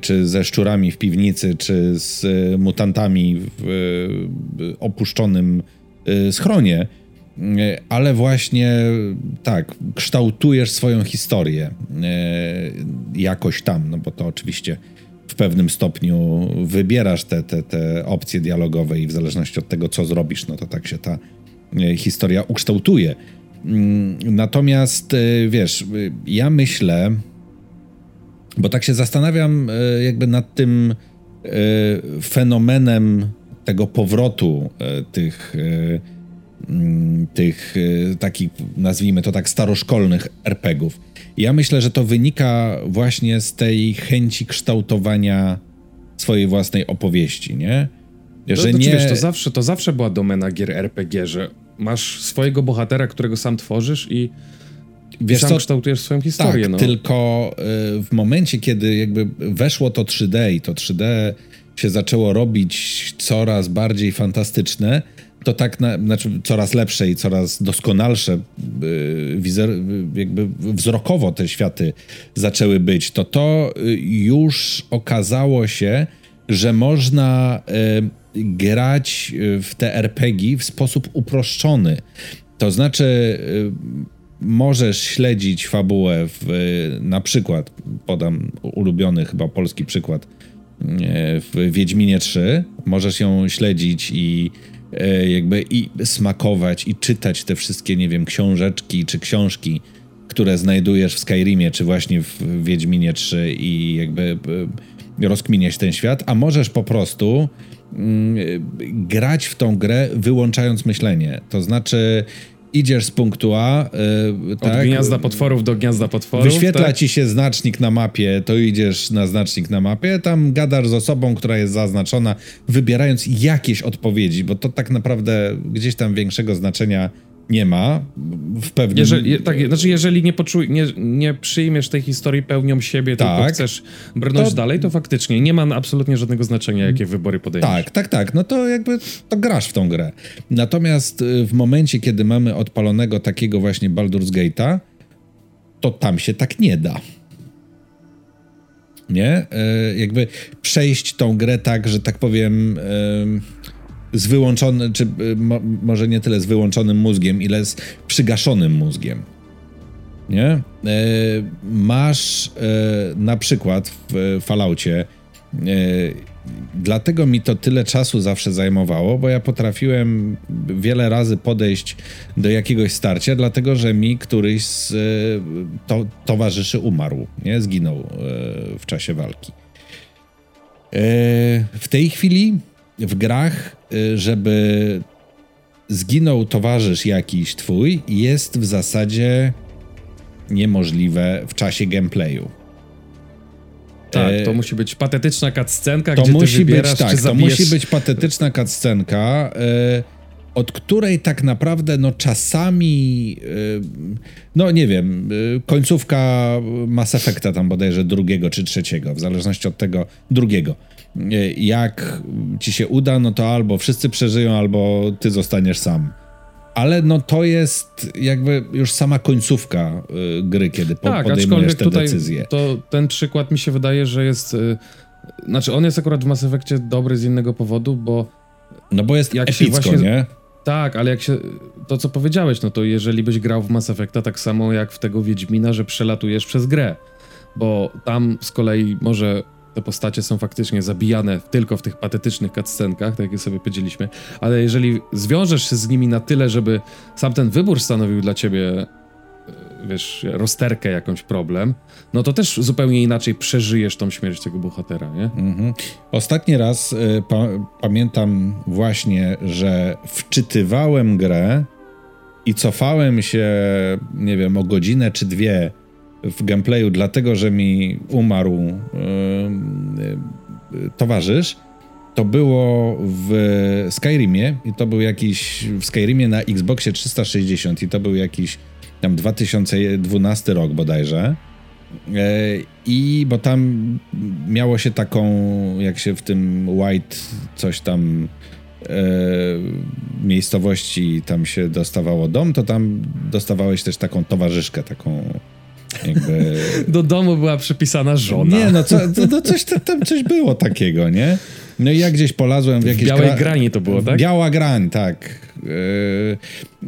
czy ze szczurami w piwnicy, czy z e, mutantami w e, opuszczonym e, schronie, ale właśnie tak, kształtujesz swoją historię jakoś tam, no bo to oczywiście w pewnym stopniu wybierasz te, te, te opcje dialogowe i w zależności od tego, co zrobisz, no to tak się ta historia ukształtuje. Mm, natomiast wiesz, ja myślę, bo tak się zastanawiam e, jakby nad tym e, fenomenem tego powrotu e, tych, mm, tych takich, nazwijmy to tak, staroszkolnych RPGów. Ja myślę, że to wynika właśnie z tej chęci kształtowania swojej własnej opowieści, nie? Że to, to, nie... Wiesz, to, zawsze, to zawsze była domena gier RPG, że masz swojego bohatera, którego sam tworzysz i Wiesz sam co, kształtujesz swoją historię. Tak, no. tylko y, w momencie, kiedy jakby weszło to 3D i to 3D się zaczęło robić coraz bardziej fantastyczne, to tak, na, znaczy coraz lepsze i coraz doskonalsze y, wizer, y, jakby wzrokowo te światy zaczęły być, to to już okazało się, że można grać w te RPG w sposób uproszczony. To znaczy, możesz śledzić fabułę w, na przykład, podam ulubiony chyba polski przykład, e, w Wiedźminie 3. Możesz ją śledzić i e, jakby i smakować i czytać te wszystkie, nie wiem, książeczki czy książki, które znajdujesz w Skyrimie, czy właśnie w Wiedźminie 3 i jakby rozkminiać ten świat, a możesz po prostu mm, grać w tą grę wyłączając myślenie. To znaczy idziesz z punktu A. Yy, Od tak, gniazda potworów do gniazda potworów. Wyświetla tak? ci się znacznik na mapie, to idziesz na znacznik na mapie, tam gadasz z osobą, która jest zaznaczona, wybierając jakieś odpowiedzi, bo to tak naprawdę gdzieś tam większego znaczenia nie ma w pewnym... Jeżeli, tak, znaczy jeżeli nie, poczuj, nie, nie przyjmiesz tej historii pełnią siebie, tak, tylko chcesz brnąć to... dalej, to faktycznie nie ma absolutnie żadnego znaczenia, jakie wybory podejmiesz. Tak, tak, tak. No to jakby to grasz w tą grę. Natomiast y, w momencie, kiedy mamy odpalonego takiego właśnie Baldur's Gate'a, to tam się tak nie da. Nie? E, jakby przejść tą grę tak, że tak powiem... E, z wyłączonym, czy y, mo, może nie tyle z wyłączonym mózgiem, ile z przygaszonym mózgiem. Nie? E, masz e, na przykład w Falloutie, e, dlatego mi to tyle czasu zawsze zajmowało, bo ja potrafiłem wiele razy podejść do jakiegoś starcia, dlatego że mi któryś z e, to, towarzyszy umarł, nie? Zginął e, w czasie walki. E, w tej chwili w grach, y, żeby zginął towarzysz jakiś twój, jest w zasadzie niemożliwe w czasie gameplayu. Tak, to e, musi być patetyczna cutscenka, to gdzie musi ty wybierasz, być, tak, To musi być patetyczna cutscenka, e, od której tak naprawdę no czasami, no nie wiem, końcówka Mass Effecta tam bodajże drugiego czy trzeciego, w zależności od tego drugiego jak ci się uda, no to albo wszyscy przeżyją, albo ty zostaniesz sam. Ale no to jest jakby już sama końcówka y, gry, kiedy po, tak, podejmujesz te tutaj decyzje. To ten przykład mi się wydaje, że jest... Y, znaczy on jest akurat w Mass Effectie dobry z innego powodu, bo... No bo jest jak epicko, właśnie, nie? Tak, ale jak się... To co powiedziałeś, no to jeżeli byś grał w Mass Effecta tak samo jak w tego Wiedźmina, że przelatujesz przez grę. Bo tam z kolei może te postacie są faktycznie zabijane tylko w tych patetycznych cutscenkach, tak jak sobie powiedzieliśmy, ale jeżeli zwiążesz się z nimi na tyle, żeby sam ten wybór stanowił dla ciebie e, wiesz, rozterkę jakąś problem, no to też zupełnie inaczej przeżyjesz tą śmierć tego bohatera, nie? Mhm. Ostatni raz y, pa pamiętam właśnie, że wczytywałem grę i cofałem się, nie wiem, o godzinę czy dwie w gameplayu, dlatego że mi umarł yy, towarzysz, to było w Skyrimie i to był jakiś w Skyrimie na Xboxie 360 i to był jakiś tam 2012 rok bodajże. I bo tam miało się taką, jak się w tym White coś tam e, miejscowości tam się dostawało dom, to tam dostawałeś też taką towarzyszkę, taką jakby... Do domu była przypisana żona. Nie, no co, to, to coś, to, tam coś było takiego, nie? No i ja gdzieś polazłem w jakieś... W białej grani to było, tak? Biała grań, tak. Yy,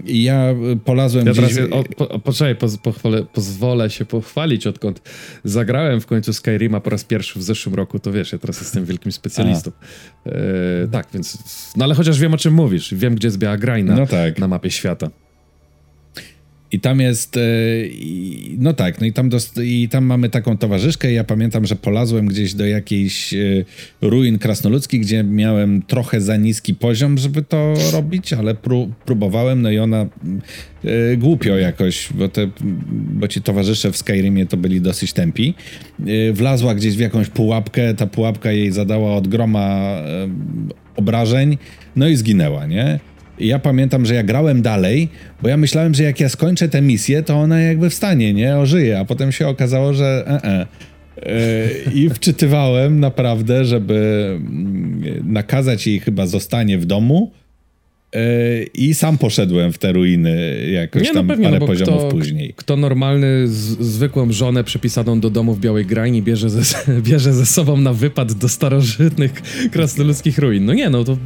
I ja polazłem ja gdzieś... Teraz, o, po, poczekaj, poz, pochwalę, pozwolę się pochwalić, odkąd zagrałem w końcu Skyrima po raz pierwszy w zeszłym roku, to wiesz, ja teraz jestem wielkim specjalistą. Yy, tak, więc... No ale chociaż wiem, o czym mówisz. Wiem, gdzie jest biała grań na, no tak. na mapie świata. I tam jest, e, no tak, no i tam, i tam mamy taką towarzyszkę. Ja pamiętam, że polazłem gdzieś do jakiejś e, ruin krasnoludzkich, gdzie miałem trochę za niski poziom, żeby to robić, ale pró próbowałem, no i ona e, głupio jakoś, bo, te, bo ci towarzysze w Skyrimie to byli dosyć tępi. Wlazła gdzieś w jakąś pułapkę, ta pułapka jej zadała od groma obrażeń, no i zginęła, nie? Ja pamiętam, że ja grałem dalej, bo ja myślałem, że jak ja skończę tę misję, to ona jakby wstanie, nie? Ożyje, a potem się okazało, że e, e. I wczytywałem naprawdę, żeby mm, nakazać jej chyba zostanie w domu, E, I sam poszedłem w te ruiny jakoś nie, no tam pewnie, parę no poziomów kto, później. Kto normalny, z, zwykłą żonę przypisaną do domu w Białej Grani bierze ze, bierze ze sobą na wypad do starożytnych krasnoludzkich ruin? No nie, no to...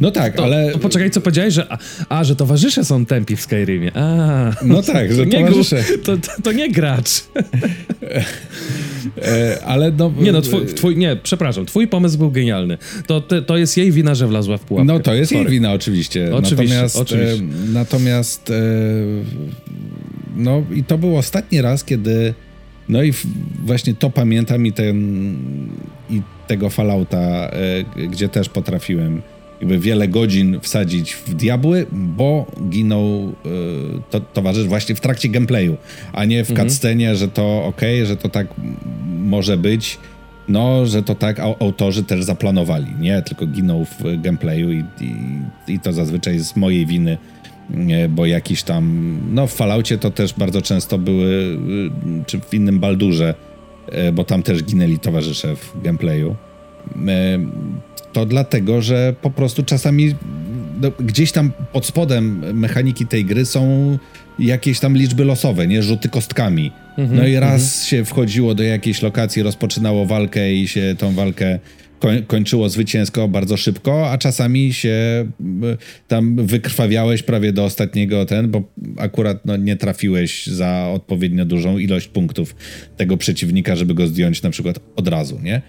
No tak, to, ale... To poczekaj, co powiedziałeś, że a, a, że towarzysze są tępi w Skyrimie. A, no tak, że towarzysze... To, to, to nie gracz. E, ale no... Nie no, twój, twój, nie, przepraszam, twój pomysł był genialny. To, to jest jej wina, że wlazła w pułapkę. No to jest Sorry. jej wina oczywiście. Oczywiście, natomiast, oczywiście. E, natomiast e, no i to był ostatni raz, kiedy no i właśnie to pamiętam i, ten, i tego Fallouta, e, gdzie też potrafiłem jakby wiele godzin wsadzić w diabły, bo ginął to, towarzysz właśnie w trakcie gameplayu, a nie w mhm. cutscenie, że to ok, że to tak może być no, że to tak autorzy też zaplanowali, nie? Tylko ginął w gameplayu i, i, i to zazwyczaj z mojej winy bo jakiś tam, no w Falloutie to też bardzo często były, y, czy w innym Baldurze, y, bo tam też ginęli towarzysze w gameplayu. To dlatego, że po prostu czasami no, gdzieś tam pod spodem mechaniki tej gry są jakieś tam liczby losowe, nie? Rzuty kostkami. Mhm, no i raz mhm. się wchodziło do jakiejś lokacji, rozpoczynało walkę i się tą walkę kończyło zwycięsko bardzo szybko, a czasami się tam wykrwawiałeś prawie do ostatniego ten, bo akurat no, nie trafiłeś za odpowiednio dużą ilość punktów tego przeciwnika, żeby go zdjąć na przykład od razu, nie?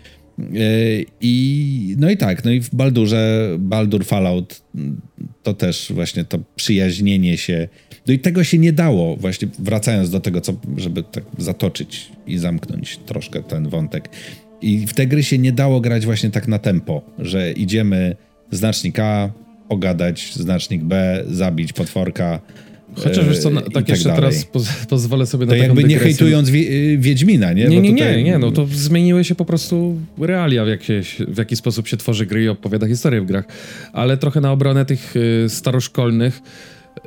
I no i tak, no i w Baldurze, Baldur Fallout to też właśnie to przyjaźnienie się. No i tego się nie dało, właśnie wracając do tego, co, żeby tak zatoczyć i zamknąć troszkę ten wątek. I w te gry się nie dało grać właśnie tak na tempo, że idziemy znacznik A, pogadać, znacznik B, zabić potworka. Chociaż wiesz co, tak, tak jeszcze dalej. teraz poz pozwolę sobie na To jakby nie hejtując wie, y, Wiedźmina, nie? Nie, nie, tutaj... nie, nie, no to zmieniły się po prostu realia, w, w jaki sposób się tworzy gry i opowiada historię w grach. Ale trochę na obronę tych y, staroszkolnych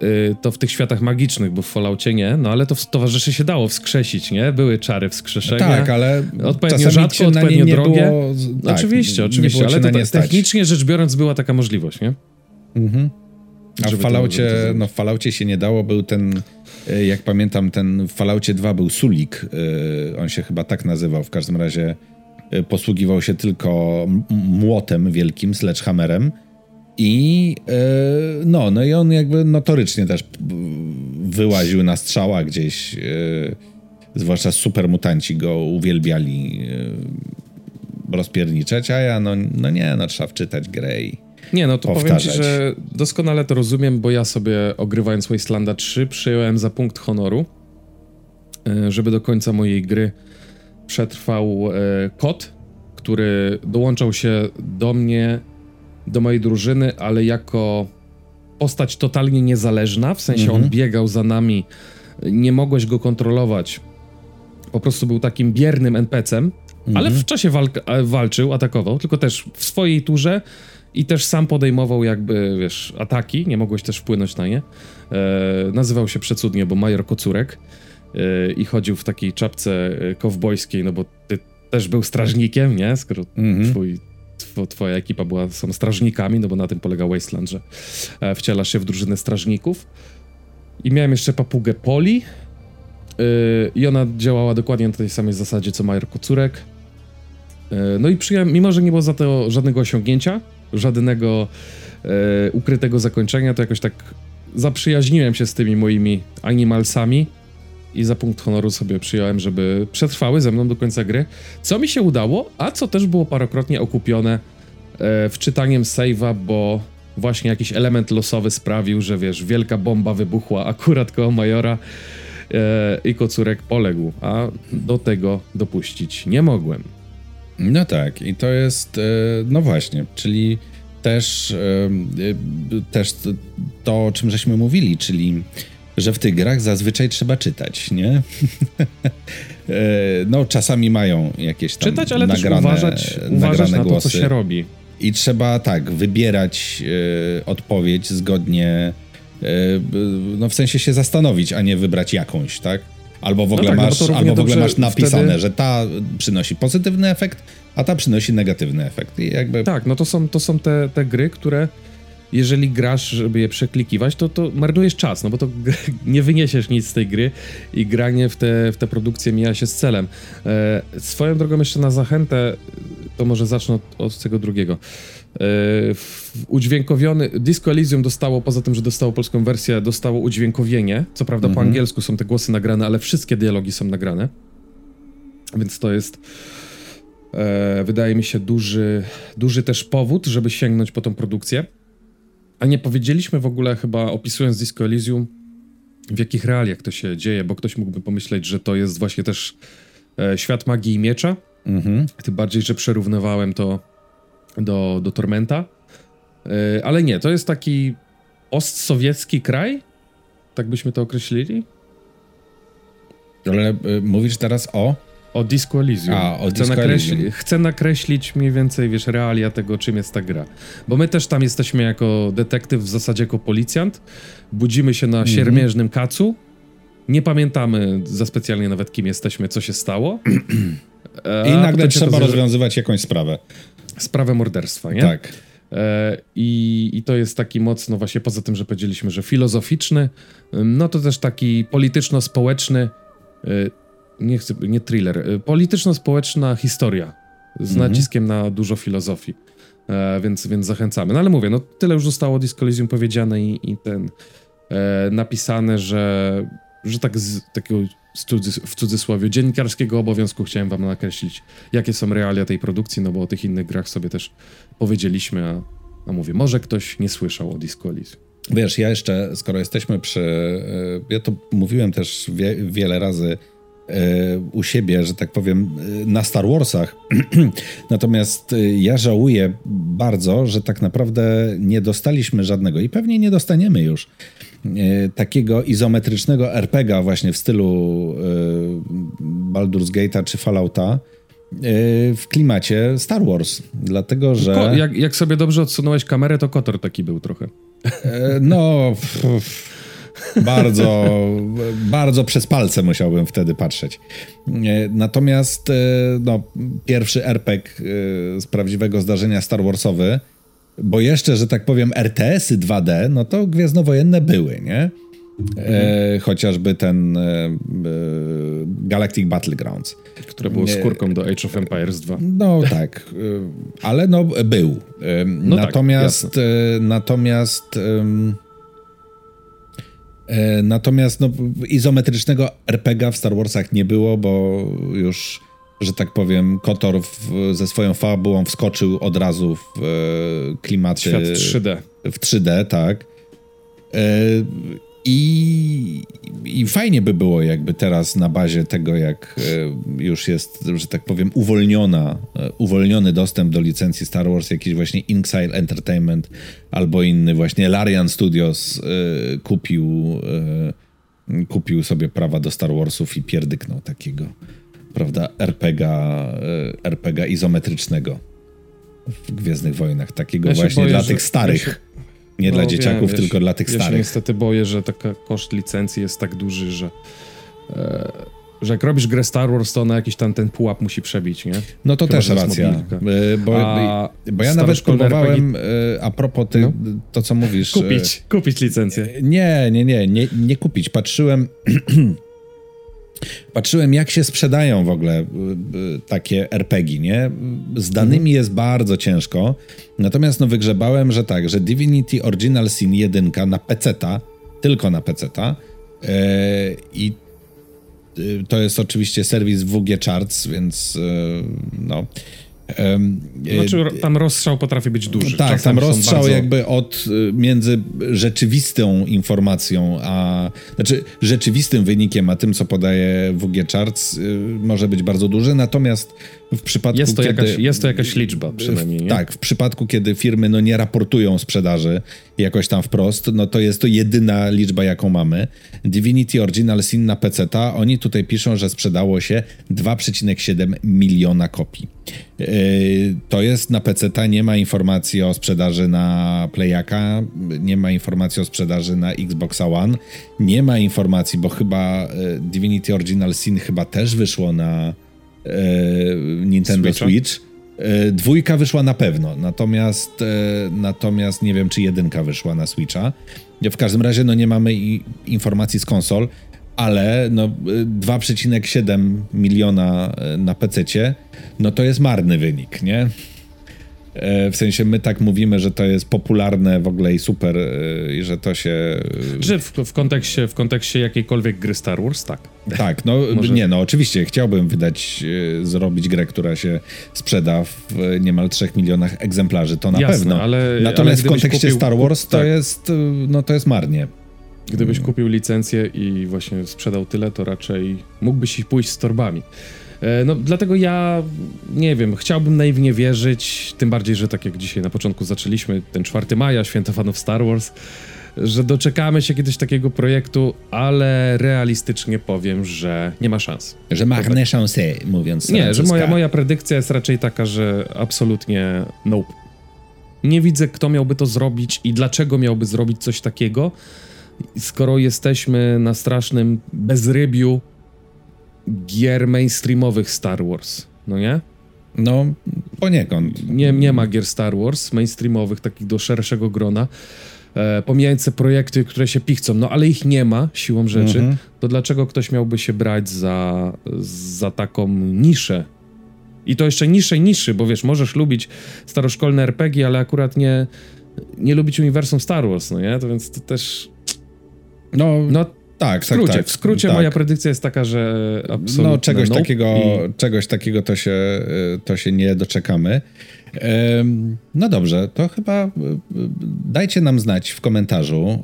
Y, to w tych światach magicznych, bo w Falloutie nie, no ale to w towarzyszy się dało wskrzesić, nie? Były czary wskrzeszenia. tak, ale odpowiednio rzadko, odpowiednio nie drogie. Było, tak, oczywiście, oczywiście, ale to technicznie rzecz biorąc była taka możliwość, nie? Mhm. A w Falloutie, no w Falloutie się nie dało, był ten, y, jak pamiętam, ten w Falloutie 2 był Sulik, y, on się chyba tak nazywał, w każdym razie posługiwał się tylko młotem wielkim, sledgehammerem, i e, no, no i on jakby notorycznie też wyłaził na strzała gdzieś. E, zwłaszcza super mutanci go uwielbiali e, rozpierniczać, a ja no, no nie, no trzeba wczytać grę i Nie, no to powtarzać. powiem ci, że doskonale to rozumiem, bo ja sobie ogrywając Wastelanda 3 przyjąłem za punkt honoru, żeby do końca mojej gry przetrwał kot, który dołączał się do mnie do mojej drużyny, ale jako postać totalnie niezależna, w sensie mhm. on biegał za nami, nie mogłeś go kontrolować. Po prostu był takim biernym NPC-em, mhm. ale w czasie walk walczył, atakował, tylko też w swojej turze i też sam podejmował jakby, wiesz, ataki, nie mogłeś też wpłynąć na nie. E, nazywał się przecudnie, bo Major Kocurek e, i chodził w takiej czapce e, kowbojskiej, no bo ty też był strażnikiem, nie? Skoro mhm. twój twoja ekipa była, są strażnikami, no bo na tym polega Wasteland, że e, wcielasz się w drużynę strażników. I miałem jeszcze papugę Poli yy, i ona działała dokładnie na tej samej zasadzie co Major Kocurek. Yy, no i przyjąłem, mimo że nie było za to żadnego osiągnięcia, żadnego yy, ukrytego zakończenia, to jakoś tak zaprzyjaźniłem się z tymi moimi animalsami i za punkt honoru sobie przyjąłem, żeby przetrwały ze mną do końca gry. Co mi się udało, a co też było parokrotnie okupione e, wczytaniem save'a, bo właśnie jakiś element losowy sprawił, że wiesz, wielka bomba wybuchła akurat koło Majora e, i Kocurek poległ, a do tego dopuścić nie mogłem. No tak, i to jest, e, no właśnie, czyli też, e, e, też to, o czym żeśmy mówili, czyli że w tych grach zazwyczaj trzeba czytać, nie? No, czasami mają jakieś tam Czytać, ale nagrane, też uważać, uważać na to, co się robi. I trzeba tak, wybierać e, odpowiedź zgodnie, e, no w sensie się zastanowić, a nie wybrać jakąś, tak? Albo w no ogóle, no tak, masz, albo w ogóle masz napisane, wtedy... że ta przynosi pozytywny efekt, a ta przynosi negatywny efekt. I jakby... Tak, no to są, to są te, te gry, które jeżeli grasz, żeby je przeklikiwać, to, to marnujesz czas, no bo to nie wyniesiesz nic z tej gry i granie w te, w te produkcje mija się z celem. E, swoją drogą jeszcze na zachętę, to może zacznę od, od tego drugiego. E, udźwiękowiony, Disco Elysium dostało, poza tym, że dostało polską wersję, dostało udźwiękowienie. Co prawda po mhm. angielsku są te głosy nagrane, ale wszystkie dialogi są nagrane. Więc to jest e, wydaje mi się duży, duży też powód, żeby sięgnąć po tą produkcję. A nie powiedzieliśmy w ogóle chyba, opisując Disco Elysium, w jakich realiach to się dzieje, bo ktoś mógłby pomyśleć, że to jest właśnie też e, świat magii i miecza. Mhm. Tym bardziej, że przerównywałem to do, do Tormenta. E, ale nie, to jest taki postsowiecki kraj, tak byśmy to określili. Ale y, mówisz teraz o? O Disco Elysium. A, o chcę, Disco nakreśli- Elysium. chcę nakreślić mniej więcej, wiesz, realia tego, czym jest ta gra. Bo my też tam jesteśmy jako detektyw, w zasadzie jako policjant. Budzimy się Mhm. na siermierznym kacu. Nie pamiętamy za specjalnie nawet, kim jesteśmy, co się stało. E, I nagle trzeba rozwiązywać jakąś sprawę. Sprawę morderstwa, nie? Tak. E, I, I to jest taki mocno, właśnie poza tym, że powiedzieliśmy, że filozoficzny, no to też taki polityczno-społeczny, e, nie chcę, nie thriller, e, polityczno-społeczna historia z Mhm. naciskiem na dużo filozofii. Więc, więc zachęcamy. No ale mówię, no tyle już zostało o Disco powiedziane i, i ten napisane, że, że tak z takiego w cudzysłowie dziennikarskiego obowiązku chciałem wam nakreślić, jakie są realia tej produkcji, no bo o tych innych grach sobie też powiedzieliśmy, a, a mówię, może ktoś nie słyszał o Disco Elysium. Wiesz, ja jeszcze, skoro jesteśmy przy. e, Ja to mówiłem też wie, wiele razy e, u siebie, że tak powiem, e, na Star Warsach. Natomiast ja żałuję bardzo, że tak naprawdę nie dostaliśmy żadnego i pewnie nie dostaniemy już takiego izometrycznego RPGa właśnie w stylu e, Baldur's Gate'a czy Fallouta e, w klimacie Star Wars. Dlatego, że. Ko- jak, jak sobie dobrze odsunąłeś kamerę, to Kotor taki był trochę. E, No, bardzo, bardzo przez palce musiałbym wtedy patrzeć. E, Natomiast e, no, pierwszy RPG e, z prawdziwego zdarzenia Star Warsowy, bo jeszcze, że tak powiem, RTS-y 2D, no to gwiezdnowojenne były, nie? E, chociażby ten e, e, Galactic Battlegrounds. które było skórką do Age of Empires 2. No tak, y, ale no był. Y, No tak, natomiast, y, natomiast, natomiast no, izometrycznego RPGa w Star Warsach nie było, bo już, że tak powiem, Kotor w, ze swoją fabułą wskoczył od razu w y, klimaty Świat 3D. w 3D, tak. E, I, I fajnie by było, jakby teraz na bazie tego, jak e, już jest, że tak powiem, uwolniona, e, uwolniony dostęp do licencji Star Wars, jakiś właśnie Inxile Entertainment albo inny właśnie Larian Studios e, kupił, e, kupił sobie prawa do Star Warsów i pierdyknął takiego, prawda, RPGa, e, RPGa izometrycznego w Gwiezdnych Wojnach, takiego Ja właśnie boję, dla tych starych. ja się- Nie dla No, dzieciaków, wiem, ja tylko się- dla tych Ja się starych. niestety boję, że taka koszt licencji jest tak duży, że, e, że jak robisz grę Star Wars, to ona jakiś tam ten pułap musi przebić, nie? No to Chyba, też racja. mobilka. E, Bo, A bo ja nawet próbowałem, e, a propos ty, No. to, co mówisz. Kupić, kupić licencję. Nie, nie, nie, nie, nie kupić. Patrzyłem. Patrzyłem, jak się sprzedają w ogóle y, y, takie RPG, nie? Z danymi jest bardzo ciężko. Natomiast no wygrzebałem, że tak, że Divinity Original Sin 1 na PC-ta, tylko na PC-ta e, i y, to jest oczywiście serwis WG Charts, więc y, no. Znaczy, ro- tam rozstrzał potrafi być duży. tak, Czasem tam rozstrzał bardzo- jakby od y, między rzeczywistą informacją, a znaczy rzeczywistym wynikiem, a tym, co podaje WG Charts, y, może być bardzo duży. Natomiast w przypadku Jest to, kiedy, jakaś, jest to jakaś liczba przynajmniej, nie? tak, w przypadku, kiedy firmy no, nie raportują sprzedaży jakoś tam wprost, no to jest to jedyna liczba, jaką mamy. Divinity Original Sin na PC, oni tutaj piszą, że sprzedało się 2,7 miliona kopii. Yy, to jest na PC, nie ma informacji o sprzedaży na Playaka, nie ma informacji o sprzedaży na Xbox One, nie ma informacji, bo chyba yy, Divinity Original Sin chyba też wyszło na Nintendo Switcha? Switch. E, Dwójka wyszła na pewno, natomiast, e, natomiast nie wiem, czy jedynka wyszła na Switcha. W każdym razie no, nie mamy informacji z konsol, ale no, e, 2,7 miliona e, na PC, no to jest marny wynik, nie? E, W sensie my tak mówimy, że to jest popularne w ogóle i super, e, i że to się. Że w, w, kontekście, w kontekście jakiejkolwiek gry Star Wars, tak. Tak, no Może- nie, no oczywiście chciałbym wydać, e, zrobić grę, która się sprzeda w e, niemal 3 milionach egzemplarzy, to na Jasne, pewno. ale- Natomiast ale w kontekście kupił- Star Wars to tak. jest, e, no to jest marnie. Gdybyś kupił licencję i właśnie sprzedał tyle, to raczej mógłbyś ich pójść z torbami. E, No, dlatego ja nie wiem, chciałbym naiwnie wierzyć, tym bardziej, że tak jak dzisiaj na początku zaczęliśmy, ten 4 maja, święto fanów Star Wars, że doczekamy się kiedyś takiego projektu, ale realistycznie powiem, że nie ma szans. Że marne chance, mówiąc Nie, że moja, moja predykcja jest raczej taka, że absolutnie nope. Nie widzę, kto miałby to zrobić i dlaczego miałby zrobić coś takiego, skoro jesteśmy na strasznym bezrybiu gier mainstreamowych Star Wars, no nie? No, poniekąd. Nie, nie ma gier Star Wars mainstreamowych, takich do szerszego grona. E, pomijając projekty, które się pichcą, no ale ich nie ma siłą rzeczy, Mhm. to dlaczego ktoś miałby się brać za, za taką niszę? I to jeszcze niższej niszy, bo wiesz, możesz lubić staroszkolne RPG, ale akurat nie, nie lubić uniwersum Star Wars, no nie? To więc to też... No, No tak, w skrócie, tak, tak. w skrócie tak. moja predykcja jest taka, że absolutnie No, czegoś nope takiego, i- czegoś takiego to się, to się nie doczekamy. No dobrze, to chyba y, y, dajcie nam znać w komentarzu.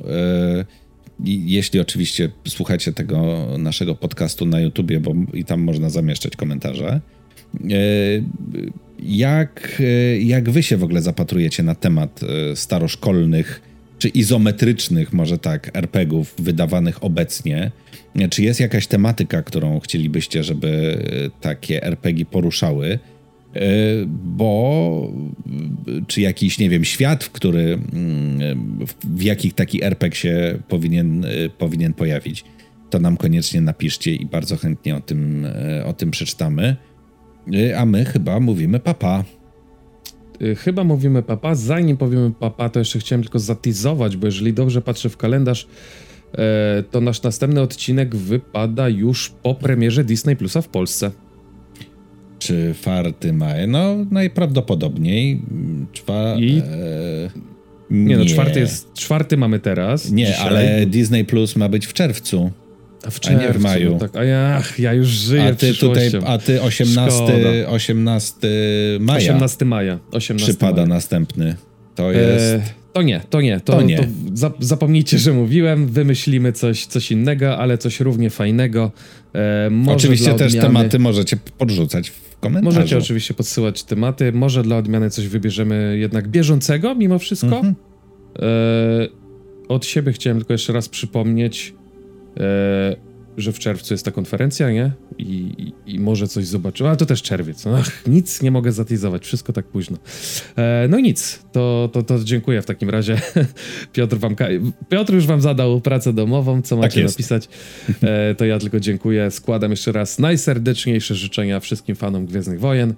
i Jeśli oczywiście słuchacie tego naszego podcastu na YouTubie, bo i tam można zamieszczać komentarze. Jak, jak wy się w ogóle zapatrujecie na temat staroszkolnych czy izometrycznych, może tak, RPGów wydawanych obecnie? Czy jest jakaś tematyka, którą chcielibyście, żeby y, takie RPG poruszały? Y, Bo czy jakiś, nie wiem, świat, w który w- jakich taki RPG się powinien, y, powinien pojawić, to nam koniecznie napiszcie i bardzo chętnie o tym, o tym przeczytamy. A my chyba mówimy papa. Y, Chyba mówimy papa. Zanim powiemy papa, to jeszcze chciałem tylko zatizować, bo jeżeli dobrze patrzę w kalendarz, e, to nasz następny odcinek wypada już po premierze Disney Plusa w Polsce. Czy farty maja? No, najprawdopodobniej. Czwa... I? E, Nie, no, czwarty jest. Czwarty mamy teraz. Nie, dzisiaj. ale Disney Plus ma być w czerwcu. W nie w czerwcu, maju. Tak, a ja, ach, ja już żyję A ty tutaj, a ty 18, Szkoda. 18 maja 18 maja. 18 przypada maja. następny. To jest. E, to nie, to nie. To, To to nie. za, zapomnijcie, że mówiłem. Wymyślimy coś, coś innego, ale coś równie fajnego. E, Oczywiście też odmiany- tematy możecie podrzucać w komentarzu. Możecie oczywiście podsyłać tematy. Może dla odmiany coś wybierzemy jednak bieżącego mimo wszystko. Mhm. E, od siebie chciałem tylko jeszcze raz przypomnieć, e, że w czerwcu jest ta konferencja, nie? I, i, i może coś zobaczymy. Ale to też czerwiec. Ach, nic nie mogę zatizować, wszystko tak późno. E, no nic, to, to, to dziękuję w takim razie. Piotr wam, Piotr już wam zadał pracę domową, co macie jest. napisać. E, to ja tylko dziękuję. Składam jeszcze raz najserdeczniejsze życzenia wszystkim fanom Gwiezdnych Wojen.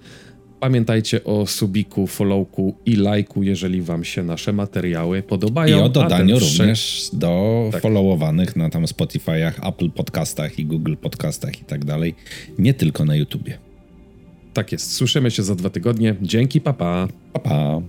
Pamiętajcie o subiku, followku i lajku, jeżeli wam się nasze materiały I podobają. o A dodaniu również do Tak. followowanych na tam Spotify'ach, Apple Podcastach i Google Podcastach i tak dalej. Nie tylko na YouTubie. Tak jest. Słyszymy się za dwa tygodnie. Dzięki, papa. Pa, pa.